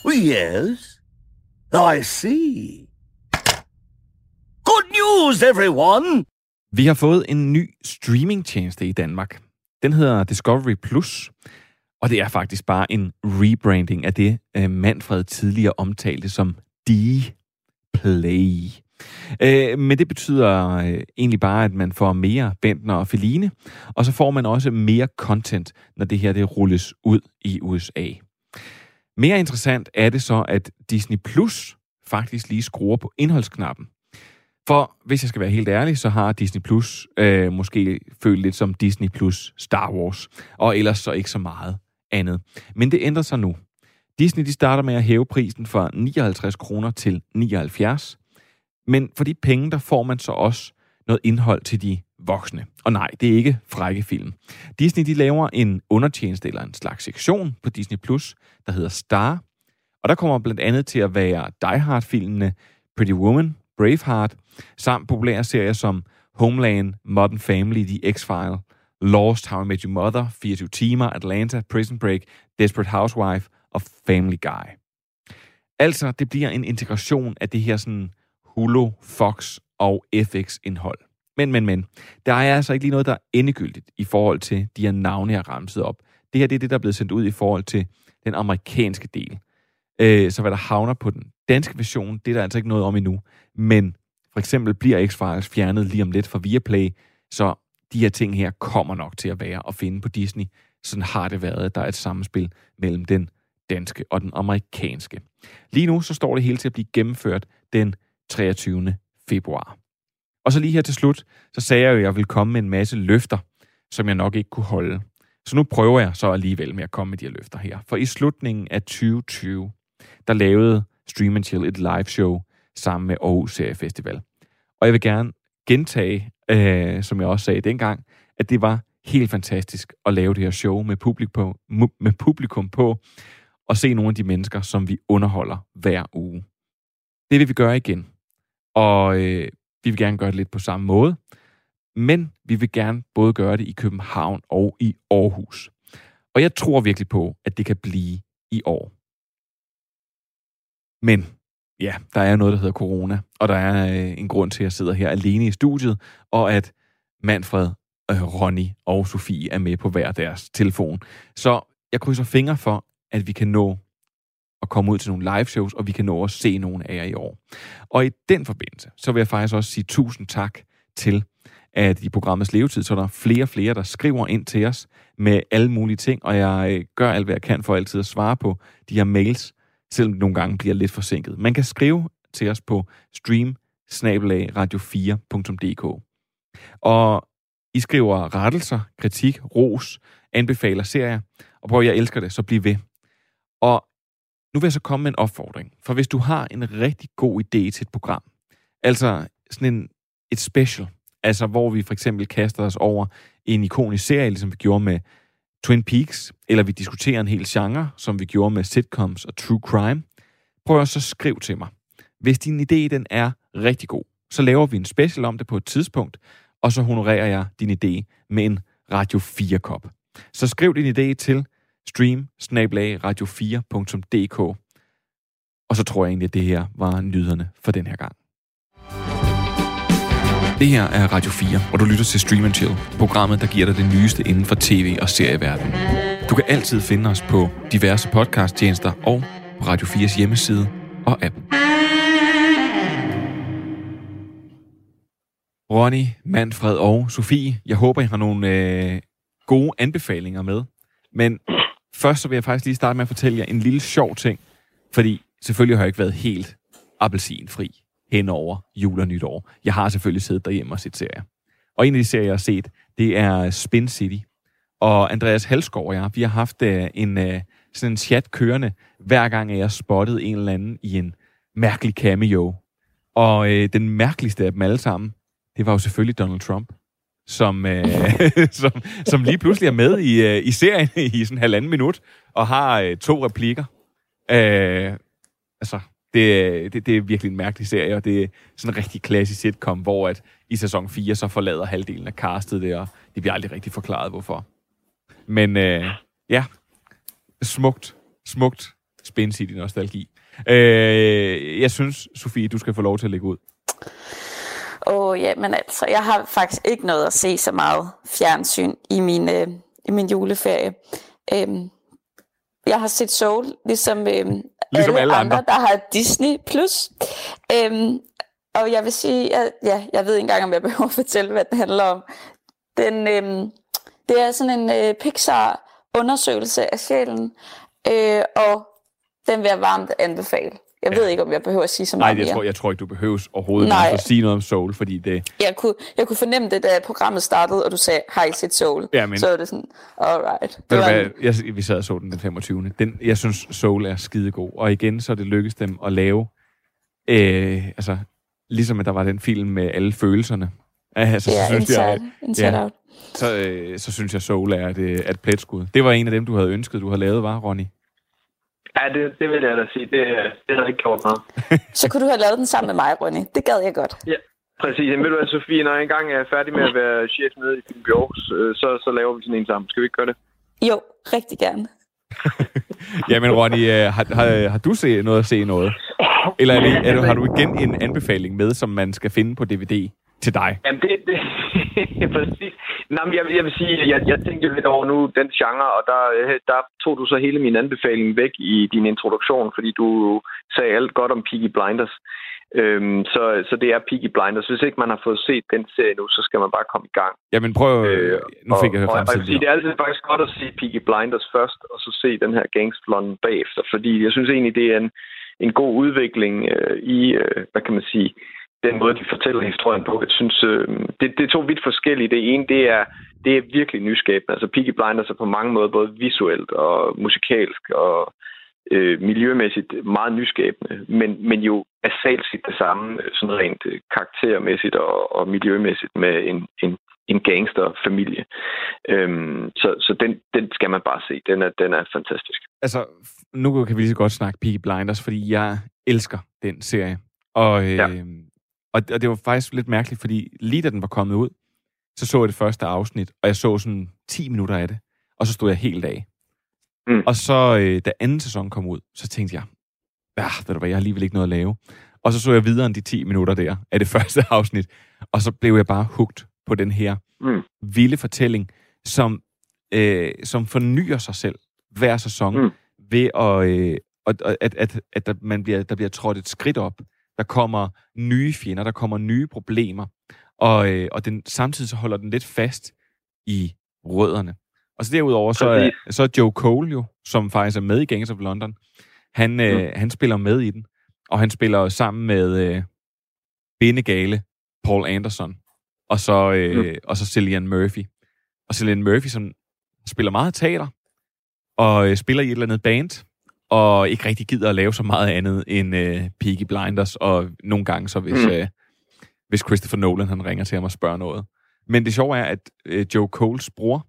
Yes. I see. Good news, everyone! Vi har fået en ny streamingtjeneste i Danmark. Den hedder Discovery Plus, og det er faktisk bare en rebranding af det, øh, Manfred tidligere omtalte som D-Play. Øh, men det betyder øh, egentlig bare, at man får mere Bentner og Feline, og så får man også mere content, når det her det rulles ud i USA. Mere interessant er det så, at Disney Plus faktisk lige skruer på indholdsknappen. For hvis jeg skal være helt ærlig, så har Disney Plus øh, måske følt lidt som Disney Plus Star Wars, og ellers så ikke så meget andet. Men det ændrer sig nu. Disney de starter med at hæve prisen fra 59 kroner til 79, men for de penge, der får man så også noget indhold til de voksne. Og nej, det er ikke frække film. Disney de laver en undertjeneste eller en slags sektion på Disney+, Plus, der hedder Star. Og der kommer blandt andet til at være Die Hard-filmene Pretty Woman, Braveheart, samt populære serier som Homeland, Modern Family, The X-File, Lost, How I Met Your Mother, 24 Timer, Atlanta, Prison Break, Desperate Housewife og Family Guy. Altså, det bliver en integration af det her sådan Hulu, Fox og FX-indhold. Men, men, men, der er altså ikke lige noget, der er endegyldigt i forhold til de her navne, jeg har ramset op. Det her det er det, der er blevet sendt ud i forhold til den amerikanske del. Øh, så hvad der havner på den danske version, det er der altså ikke noget om endnu. Men for eksempel bliver X-Files fjernet lige om lidt fra Viaplay, så de her ting her kommer nok til at være at finde på Disney. Sådan har det været. Der er et samspil mellem den danske og den amerikanske. Lige nu så står det hele til at blive gennemført den 23. februar. Og så lige her til slut, så sagde jeg jo, at jeg ville komme med en masse løfter, som jeg nok ikke kunne holde. Så nu prøver jeg så alligevel med at komme med de her løfter her. For i slutningen af 2020, der lavede Stream Chill et live show sammen med Aarhus Serie Festival. Og jeg vil gerne gentage, øh, som jeg også sagde dengang, at det var helt fantastisk at lave det her show med publikum på, med publikum på og se nogle af de mennesker, som vi underholder hver uge. Det vil vi gøre igen. Og øh, vi vil gerne gøre det lidt på samme måde. Men vi vil gerne både gøre det i København og i Aarhus. Og jeg tror virkelig på, at det kan blive i år. Men ja, der er noget, der hedder corona, og der er øh, en grund til, at jeg sidder her alene i studiet, og at Manfred, øh, Ronny og Sofie er med på hver deres telefon. Så jeg krydser fingre for, at vi kan nå at komme ud til nogle live shows, og vi kan nå at se nogle af jer i år. Og i den forbindelse, så vil jeg faktisk også sige tusind tak til, at i programmets levetid, så er der flere og flere, der skriver ind til os med alle mulige ting, og jeg øh, gør alt, hvad jeg kan for altid at svare på de her mails, selvom det nogle gange bliver lidt forsinket. Man kan skrive til os på stream radio4.dk. Og I skriver rettelser, kritik, ros, anbefaler serier, og prøv, jeg elsker det, så bliv ved. Og nu vil jeg så komme med en opfordring. For hvis du har en rigtig god idé til et program, altså sådan en, et special, altså hvor vi for eksempel kaster os over en ikonisk serie, ligesom vi gjorde med Twin Peaks, eller vi diskuterer en hel genre, som vi gjorde med sitcoms og true crime, prøv også at skrive til mig. Hvis din idé den er rigtig god, så laver vi en special om det på et tidspunkt, og så honorerer jeg din idé med en Radio 4-kop. Så skriv din idé til stream radio4.dk. Og så tror jeg egentlig, at det her var nyhederne for den her gang. Det her er Radio 4, hvor du lytter til Stream Chill, programmet, der giver dig det nyeste inden for tv- og serieverdenen. Du kan altid finde os på diverse podcasttjenester og på Radio 4's hjemmeside og app. Ronny, Manfred og Sofie, jeg håber, I har nogle øh, gode anbefalinger med. Men først så vil jeg faktisk lige starte med at fortælle jer en lille sjov ting. Fordi selvfølgelig har jeg ikke været helt appelsinfri hen over jul og nytår. Jeg har selvfølgelig siddet derhjemme og set serier. Og en af de serier, jeg har set, det er Spin City. Og Andreas Halskov og jeg, vi har haft øh, en, øh, sådan en chat kørende, hver gang jeg spottede en eller anden i en mærkelig cameo. Og øh, den mærkeligste af dem alle sammen, det var jo selvfølgelig Donald Trump, som, øh, som, som lige pludselig er med i, øh, i serien i sådan en halvanden minut, og har øh, to replikker. Øh, altså, det, det, det er virkelig en mærkelig serie, og det er sådan en rigtig klassisk sitcom, hvor at i sæson 4 så forlader halvdelen af castet det, og det bliver aldrig rigtig forklaret, hvorfor. Men øh, ja, smukt, smukt Spin City nostalgi. Øh, jeg synes, Sofie, du skal få lov til at lægge ud. Åh, oh, ja, men altså, jeg har faktisk ikke noget at se så meget fjernsyn i min, øh, i min juleferie. Øhm, jeg har set Soul, ligesom, øhm, ligesom alle, alle andre. andre, der har Disney+. Plus. Øhm, og jeg vil sige, at ja, jeg ved ikke engang, om jeg behøver at fortælle, hvad den handler om. Den, øhm, det er sådan en øh, Pixar-undersøgelse af sjælen, øh, og den vil jeg varmt anbefale. Jeg ved ikke, om jeg behøver at sige så Nej, meget jeg mere. tror, jeg tror ikke, du behøver overhovedet Nej. at sige noget om Soul, fordi det... Jeg kunne, jeg kunne fornemme det, da programmet startede, og du sagde, har I set Soul? Ja, men- Så var det sådan, alright. Det Ved du var hvad, en, jeg, vi sad og så den den 25. Den, jeg synes, Soul er skidegod. Og igen, så er det lykkedes dem at lave... Øh, altså, ligesom at der var den film med alle følelserne. Altså, Ja, så synes Inside- jeg, Inside Out. Så, øh, så synes jeg, Soul er et, øh, et pletskud. Det var en af dem, du havde ønsket, du havde lavet, var Ronny? Ja, det, det vil jeg da sige. Det, det har ikke gjort noget. så kunne du have lavet den sammen med mig, Ronny. Det gad jeg godt. Ja, præcis. Men ved du hvad, Sofie, når jeg engang er færdig med at være chef nede i Film øh, så, så laver vi sådan en sammen. Skal vi ikke gøre det? Jo, rigtig gerne. Jamen, Ronny, øh, har, har, har du set noget at se noget? Eller er det, er du, har du igen en anbefaling med, som man skal finde på DVD til dig? Jamen, det, det præcis. Nå, men jeg, jeg vil sige, jeg, jeg tænkte lidt over nu den genre, og der, øh, der tog du så hele min anbefaling væk i din introduktion, fordi du sagde alt godt om Peaky Blinders. Øhm, så, så det er Peaky Blinders. Hvis ikke man har fået set den serie nu, så skal man bare komme i gang. Jamen, prøv... Øh, nu fik og, jeg vil fremstillet sige, det er altid faktisk godt at se Peaky Blinders først, og så se den her Gangsterlon bagefter, fordi jeg synes egentlig, det er en, en god udvikling øh, i, øh, hvad kan man sige, den måde, de fortæller historien på. Jeg synes, øh, det, det er to vidt forskellige. Det ene, det er, det er virkelig nyskabende. Altså, Peaky Blinders er på mange måder både visuelt og musikalsk og øh, miljømæssigt meget nyskabende, men, men jo asalt set det samme, sådan rent øh, karaktermæssigt og, og miljømæssigt med en, en, en gangsterfamilie. Øhm, så så den, den skal man bare se. Den er, den er fantastisk. Altså, nu kan vi lige så godt snakke Peaky Blinders, fordi jeg elsker den serie. Og, øh, ja. Og, og det var faktisk lidt mærkeligt, fordi lige da den var kommet ud, så så jeg det første afsnit, og jeg så sådan 10 minutter af det, og så stod jeg helt af. Mm. Og så, øh, da anden sæson kom ud, så tænkte jeg, ja, ved du hvad, jeg har alligevel ikke noget at lave. Og så så jeg videre end de 10 minutter der af det første afsnit, og så blev jeg bare hugt på den her mm. vilde fortælling, som, øh, som fornyer sig selv hver sæson, mm. ved at, øh, at, at, at, at der, man bliver, der bliver trådt et skridt op. Der kommer nye fjender, der kommer nye problemer, og, øh, og den, samtidig så holder den lidt fast i rødderne. Og så derudover, så er, så er Joe Cole jo, som faktisk er med i Gangs of London, han, øh, han spiller med i den, og han spiller sammen med øh, Bindegale Paul Anderson, og så, øh, mm. og så Cillian Murphy. Og Cillian Murphy, som spiller meget teater, og øh, spiller i et eller andet band, og ikke rigtig gider at lave så meget andet end øh, Peaky Blinders, og nogle gange så hvis, mm. øh, hvis Christopher Nolan han ringer til ham og spørger noget. Men det sjove er, at øh, Joe Coles bror,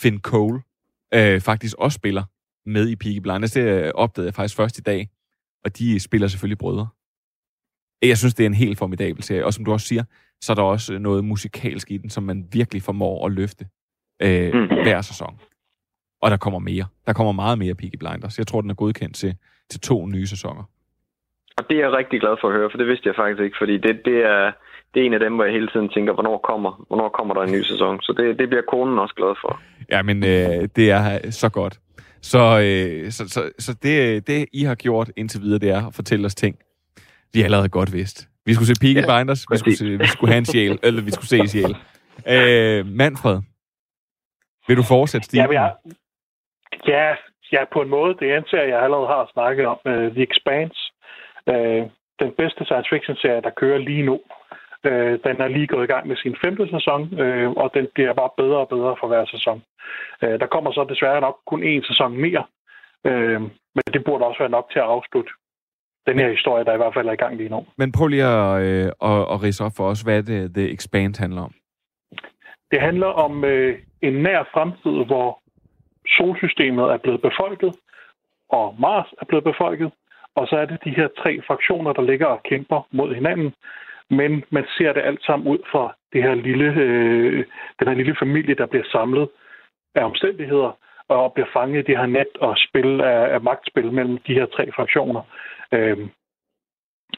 Finn Cole, øh, faktisk også spiller med i Peaky Blinders. Det øh, opdagede jeg faktisk først i dag, og de spiller selvfølgelig brødre. Jeg synes, det er en helt formidabel serie, og som du også siger, så er der også noget musikalsk i den, som man virkelig formår at løfte øh, mm. hver sæson. Og der kommer mere. Der kommer meget mere Peaky Blinders. Jeg tror, den er godkendt til, til to nye sæsoner. Og det er jeg rigtig glad for at høre, for det vidste jeg faktisk ikke, fordi det, det, er, det er en af dem, hvor jeg hele tiden tænker, hvornår kommer, hvornår kommer der en ny sæson. Så det, det bliver konen også glad for. Ja, men øh, det er så godt. Så, øh, så, så, så det, det, I har gjort indtil videre, det er at fortælle os ting, vi allerede godt vidst. Vi skulle se Peaky ja, Blinders, vi skulle, se, vi skulle have en sjæl, eller vi skulle se en sjæl. Øh, Manfred, vil du fortsætte stilen? Ja, jeg, ja, ja, på en måde. Det er en serie, jeg allerede har snakket om. Uh, The Expanse. Uh, den bedste science fiction-serie, der kører lige nu. Uh, den er lige gået i gang med sin femte sæson, uh, og den bliver bare bedre og bedre for hver sæson. Uh, der kommer så desværre nok kun én sæson mere, uh, men det burde også være nok til at afslutte den her historie, der i hvert fald er i gang lige nu. Men prøv lige at, øh, at, at rise op for os, hvad det The Expand handler om. Det handler om øh, en nær fremtid, hvor solsystemet er blevet befolket, og Mars er blevet befolket, Og så er det de her tre fraktioner, der ligger og kæmper mod hinanden. Men man ser det alt sammen ud fra det her lille, øh, den her lille familie, der bliver samlet af omstændigheder og bliver fanget i det her net og spil af, af magtspil mellem de her tre fraktioner. Øhm,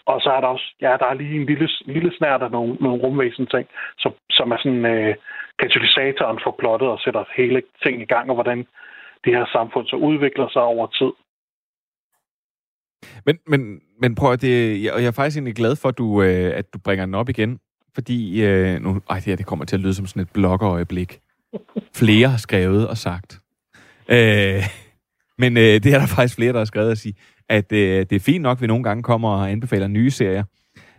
og så er der også, ja, der er lige en lille, lille snært af nogle, nogle rumvæsen ting, som, som er sådan øh, katalysatoren for plottet og sætter hele ting i gang, og hvordan det her samfund så udvikler sig over tid. Men, men, men prøv at det, jeg, og jeg er faktisk egentlig glad for, at du, øh, at du bringer den op igen, fordi, øh, nu, ej, det, her, det kommer til at lyde som sådan et bloggerøjeblik. Flere har skrevet og sagt. Øh, men øh, det er der faktisk flere, der har skrevet og sige, at øh, det er fint nok, at vi nogle gange kommer og anbefaler nye serier,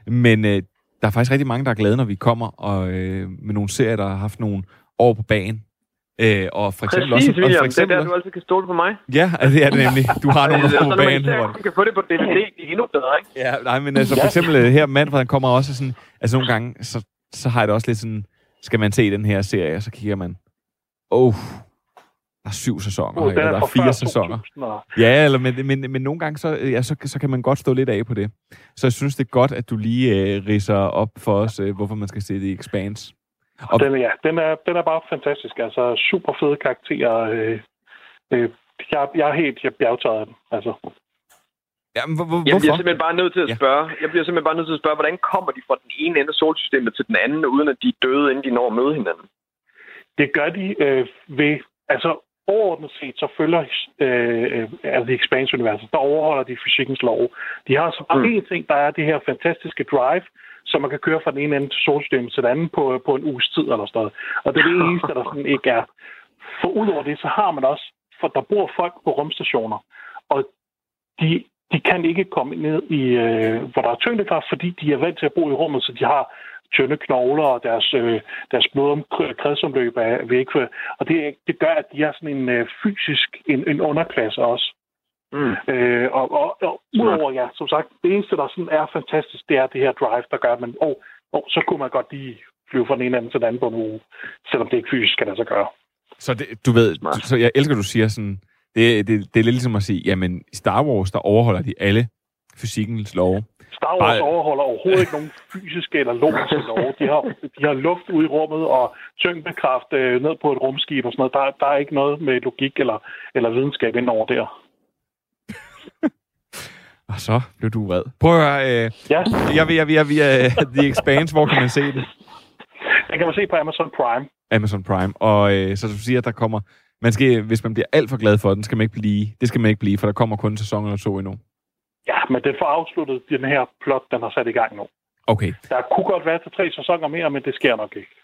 men øh, der er faktisk rigtig mange, der er glade, når vi kommer og, øh, med nogle serier, der har haft nogle år på banen. Øh, og for eksempel Præcis, også, William. og for eksempel det er der, også, du altid kan stole på mig. Ja, altså, det er det nemlig. Du har nogle år på sådan, banen. man hvor- kan få det på DVD, det er endnu bedre, ikke? Ja, nej, men altså for eksempel øh, her Manfred, han kommer også sådan, altså nogle gange, så, så har jeg det også lidt sådan, skal man se den her serie, og så kigger man, oh, der er syv sæsoner, Uh, eller er der er fire sæsoner. 2000, og- Ja, eller, men, men, men nogle gange, så, ja, så, så kan man godt stå lidt af på det. Så jeg synes, det er godt, at du lige øh, ridser op for os, øh, hvorfor man skal se det i Expanse. Og den, er- ja, den, er, den er bare fantastisk. Altså, super fede karakterer. Øh, øh, jeg, jeg er helt jeg er bjergtaget af den. Altså. Ja, men hvor, hvor, Jeg bliver simpelthen bare nødt til at spørge, jeg bliver simpelthen bare nødt til at spørge, hvordan kommer de fra den ene ende af solsystemet til den anden, uden at de er døde, inden de når at møde hinanden? Det gør de øh, ved... Altså, overordnet set, så følger øh, øh, altså Expanse-universet, der overholder de fysikkens lov. De har så bare mm. en ting, der er det her fantastiske drive, som man kan køre fra den ene ende til solsystemet til den anden på, på en uges tid eller sådan noget. Og det er det eneste, der sådan ikke er. For udover det, så har man også, for der bor folk på rumstationer, og de, de kan ikke komme ned i, øh, hvor der er tyngdekraft, fordi de er vant til at bo i rummet, så de har tynde knogler, og deres, øh, deres blodomkredsomløb er væk. Og det, det gør, at de er sådan en øh, fysisk en, en underklasse også. Mm. Øh, og, og, og udover, ja, som sagt, det eneste, der sådan er fantastisk, det er det her drive, der gør, at man, oh, oh, så kunne man godt lige flyve fra den ene ende til den anden på en uge, selvom det ikke fysisk kan lade sig gøre. Så det, du ved, du, så jeg elsker, at du siger sådan, det, det, det er lidt ligesom at sige, jamen i Star Wars, der overholder de alle fysikkens love. Star Wars Bare- overholder overhovedet ikke nogen fysiske eller logiske love. De har, de har luft ud i rummet og tyngdekraft øh, ned på et rumskib og sådan noget. Der, der er ikke noget med logik eller, eller videnskab ind over der. Og så blev du vred. Prøv at høre, øh, ja. jeg vil, jeg vil, jeg vil, uh, The Expanse, hvor kan man se det? Den kan man se på Amazon Prime. Amazon Prime. Og øh, så du siger, at der kommer... Man skal, hvis man bliver alt for glad for den, skal man ikke blive, det skal man ikke blive, for der kommer kun en sæson eller to endnu. Ja, men den får afsluttet den her plot, den har sat i gang nu. Okay. Der kunne godt være til tre sæsoner mere, men det sker nok ikke.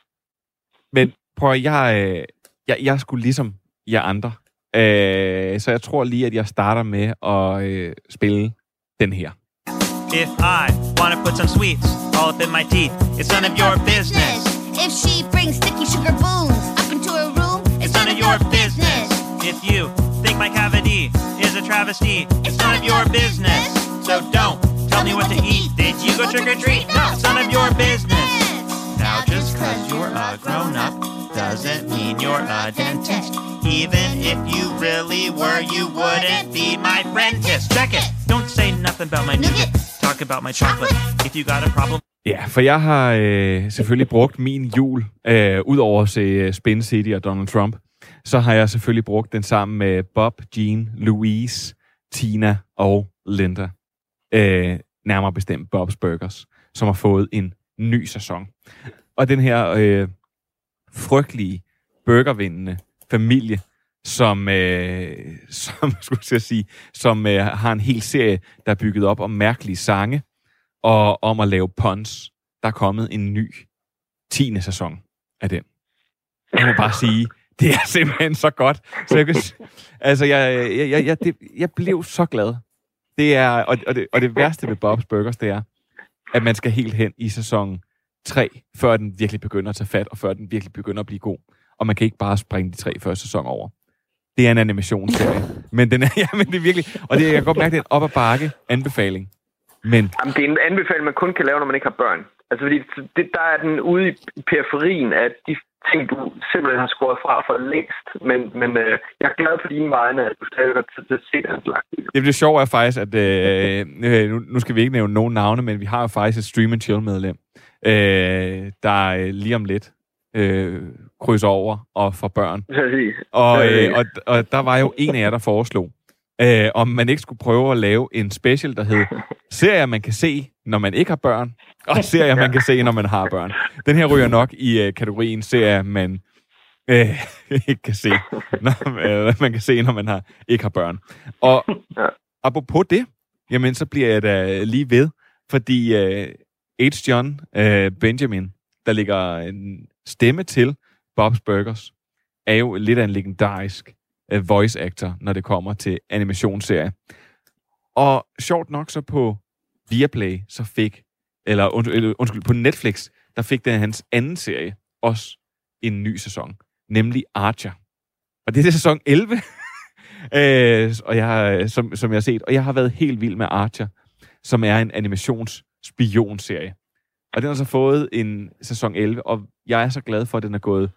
Men prøv at, jeg, øh, jeg, jeg skulle ligesom jer andre. Øh, så jeg tror lige, at jeg starter med at øh, spille den her. If I want to put some sweets all up in my teeth, it's none of your business. If she brings sticky sugar booms up into her room, It's none of your business. If you think my cavity is a travesty, it's none of your business. So don't tell me what to eat. Did you go trick or treat? No, it's none of your business. Now just cause you're a grown up doesn't mean you're a dentist. Even if you really were, you wouldn't be my apprentice. Check it. Don't say nothing about my nougat. Talk about my chocolate. If you got a problem. Ja, for jeg har øh, selvfølgelig brugt min jul, øh, ud over at se øh, Spin City og Donald Trump, så har jeg selvfølgelig brugt den sammen med Bob, Jean, Louise, Tina og Linda. Øh, nærmere bestemt Bob's Burgers, som har fået en ny sæson. Og den her øh, frygtelige, burgervindende familie, som, øh, som, skulle jeg sige, som øh, har en hel serie, der er bygget op om mærkelige sange, og om at lave puns. Der er kommet en ny 10. sæson af den. Jeg må bare sige, det er simpelthen så godt. Så jeg, altså, jeg, jeg, jeg, jeg, det, jeg blev så glad. Det er, og, og, det, og det værste ved Bob's Burgers, det er, at man skal helt hen i sæson 3, før den virkelig begynder at tage fat, og før den virkelig begynder at blive god. Og man kan ikke bare springe de tre første sæsoner over. Det er en animationsserie. men den er, ja, men det er virkelig, og det, jeg kan godt mærke, det er en op ad bakke anbefaling. Men Jamen, det er en anbefaling, man kun kan lave, når man ikke har børn. Altså, fordi det, der er den ude i periferien af de ting, du simpelthen har skåret fra for længst. Men, men øh, jeg er glad på dine vegne, at du stadig har tid til at se den slags. det, det sjove er faktisk, at øh, øh, nu, nu skal vi ikke nævne nogen navne, men vi har jo faktisk et Stream and Chill medlem, øh, der øh, lige om lidt øh, krydser over og får børn. Præcis. Og, øh, og, og der var jo en af jer, der foreslog, øh, om man ikke skulle prøve at lave en special, der hed Serier, man kan se, når man ikke har børn, og serier, man kan se, når man har børn. Den her ryger nok i øh, kategorien serier, man øh, ikke kan se, når, øh, man kan se, når man har, ikke har børn. Og apropos det, jamen så bliver jeg da lige ved, fordi øh, H. John øh, Benjamin, der ligger en stemme til Bob's Burgers, er jo lidt af en legendarisk øh, voice actor, når det kommer til animationsserie. Og sjovt nok så på Viaplay, så fik, eller undskyld, på Netflix, der fik den hans anden serie også en ny sæson, nemlig Archer. Og det er sæson 11, øh, og jeg, har- øh, som, som jeg har set, og jeg har været helt vild med Archer, som er en animationsspionserie. Og den har så fået en sæson 11, og jeg er så glad for, at den er gået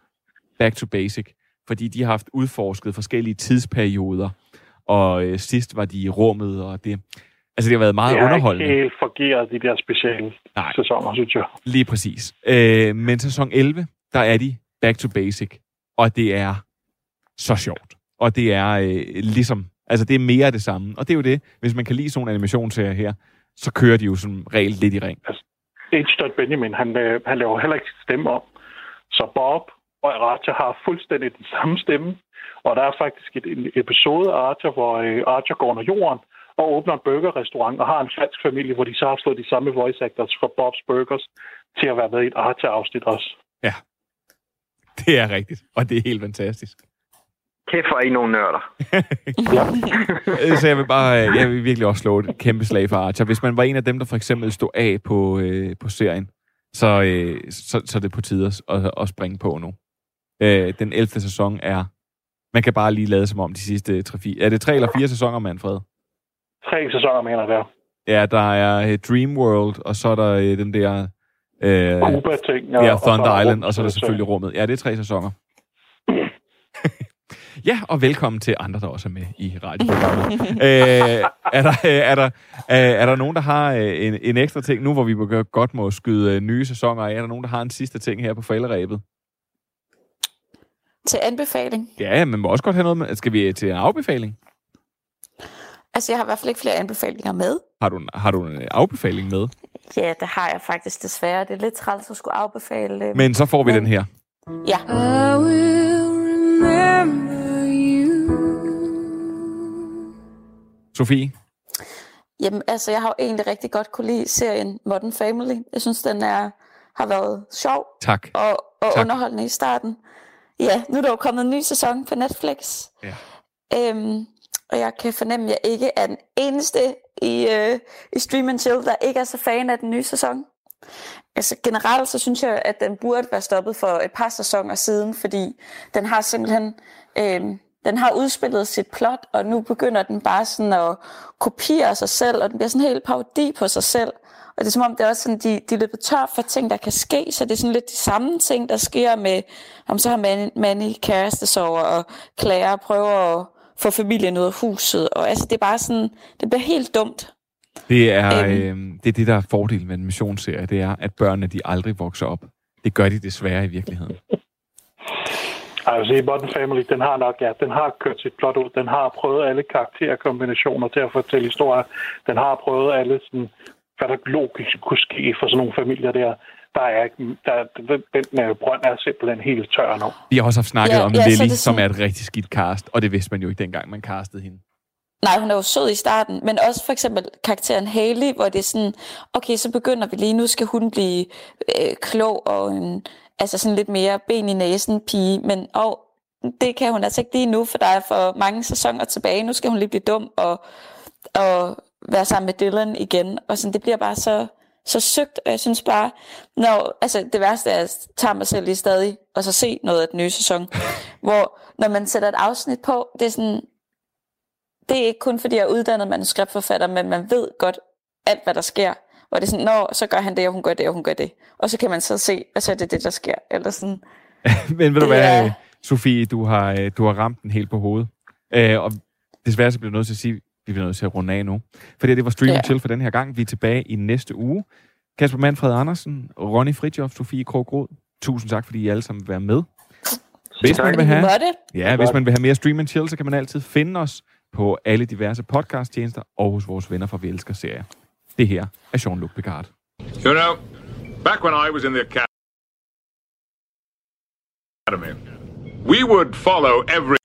back to basic, fordi de har haft udforsket forskellige tidsperioder, og øh, sidst var de i rummet, og det, altså det har været meget det har underholdende. ikke fungeret, de der specielle Nej. sæsoner, synes jeg. Lige præcis. Øh, men sæson 11, der er de back to basic, og det er så sjovt. Og det er øh, ligesom, altså det er mere af det samme. Og det er jo det, hvis man kan lide sådan en animationsserie her, så kører de jo som regel lidt i ring. H. Benjamin, han, øh, han laver heller ikke stemme om. Så Bob og Archer har fuldstændig den samme stemme. Og der er faktisk et, en episode af Archer, hvor øh, Archer går under jorden og åbner en burgerrestaurant og har en falsk familie, hvor de så har slået de samme voice actors fra Bob's Burgers til at være med i et Archer-afsnit også. Ja, det er rigtigt. Og det er helt fantastisk. Kæft, er I nogle nørder. Så jeg vil bare, øh, jeg vil virkelig også slå et kæmpe slag for Archer. Hvis man var en af dem, der for eksempel stod af på, øh, på serien, så, øh, så, så er det på tide at, at, at springe på nu. Øh, den 11. sæson er, man kan bare lige lade som om de sidste 3-4, er det tre eller fire sæsoner, Manfred? Tre sæsoner, mener jeg, der. Ja, der er øh, Dream World, og så er der øh, den der... Øh, Cuba-ting, ja, Ja, og Thunder så er Island, og så er der selvfølgelig rummet. Ja, det er tre sæsoner. ja, og velkommen til andre, der også er med i radioprogrammet. øh, er, der, øh, er, der, er der nogen, der har en, en ekstra ting, nu hvor vi godt må skyde nye sæsoner af, er der nogen, der har en sidste ting her på forældreræbet? Til anbefaling. Ja, man må også godt have noget med. Skal vi til en afbefaling? Altså, jeg har i hvert fald ikke flere anbefalinger med. Har du, har du en afbefaling med? Ja, det har jeg faktisk desværre. Det er lidt træls at skulle afbefale. øh, Men så får vi den her. Ja. I will remember you. Sofie? Jamen, altså, jeg har jo egentlig rigtig godt kunne lide serien Modern Family. Jeg synes, den er, har været sjov Tak. og, og Tak. underholdende i starten. Ja, nu er der jo kommet en ny sæson på Netflix. Ja. Øhm, og jeg kan fornemme, at jeg ikke er den eneste i, øh, i Stream and Chill, der ikke er så fan af den nye sæson. Altså generelt så synes jeg, at den burde være stoppet for et par sæsoner siden, fordi den har simpelthen øhm, den har udspillet sit plot, og nu begynder den bare sådan at kopiere sig selv, og den bliver sådan helt parodi på sig selv. Og det er som om, det er også sådan, de, de er løbet tør for ting, der kan ske, så det er sådan lidt de samme ting, der sker med, om så har Manny, Manny kærestesover, og Clara prøver at få familien ud af huset, og altså det er bare sådan, det bliver helt dumt. Det er, Øhm. øh, det er det, der er fordelen med en missionsserie, det er, at børnene de aldrig vokser op. Det gør de desværre i virkeligheden. Altså i Modern Family, den har nok, ja, den har kørt sit plot ud. Den har prøvet alle karakterkombinationer til at fortælle historier. Den har prøvet alle sådan, hvad der logisk kunne ske for sådan nogle familier der. Der er ikke, der, den, øh, brønd er simpelthen helt tør nu. Vi har også haft snakket Ja, om ja, Lily, er som er sådan- et rigtig skidt cast, og det vidste man jo ikke dengang, man castede hende. Nej, hun er jo sød i starten, men også for eksempel karakteren Haley, hvor det er sådan, okay, så begynder vi lige, nu skal hun blive øh, klog og en, altså sådan lidt mere ben i næsen pige, men og, det kan hun altså ikke lige nu, for der er for mange sæsoner tilbage. Nu skal hun lige blive dum og, og være sammen med Dylan igen, og sådan, det bliver bare så, så søgt, og jeg synes bare, når, altså det værste er, at jeg tager mig selv lige stadig, og så se noget af den nye sæson, hvor når man sætter et afsnit på, det er sådan, det er ikke kun fordi jeg er uddannet manuskriptforfatter, men man ved godt, alt, hvad der sker. Hvor det er sådan, Nå, så gør han det, og hun gør det, og hun gør det. Og så kan man så se, og så er det det, der sker. Eller sådan. Men ved du hvad, er- Sofie, du har, øh, du har ramt den helt på hovedet. Øh, og desværre så bliver jeg nødt til at sige, vi bliver nødt til at runde af nu. Fordi det var Stream Ja. Chill for den her gang. Vi er tilbage i næste uge. Kasper Manfred Andersen, Ronny Fridtjof, Sofie Krogrod. Tusind tak, fordi I alle sammen vil være med. Hvis man vil have, ja, hvis man vil have mere Stream and Chill, så kan man altid finde os på alle diverse podcasttjenester og hos vores venner fra Vi Elsker Serier. Det her er Jean-Luc Picard. You know, back when I was in the academy, we would follow every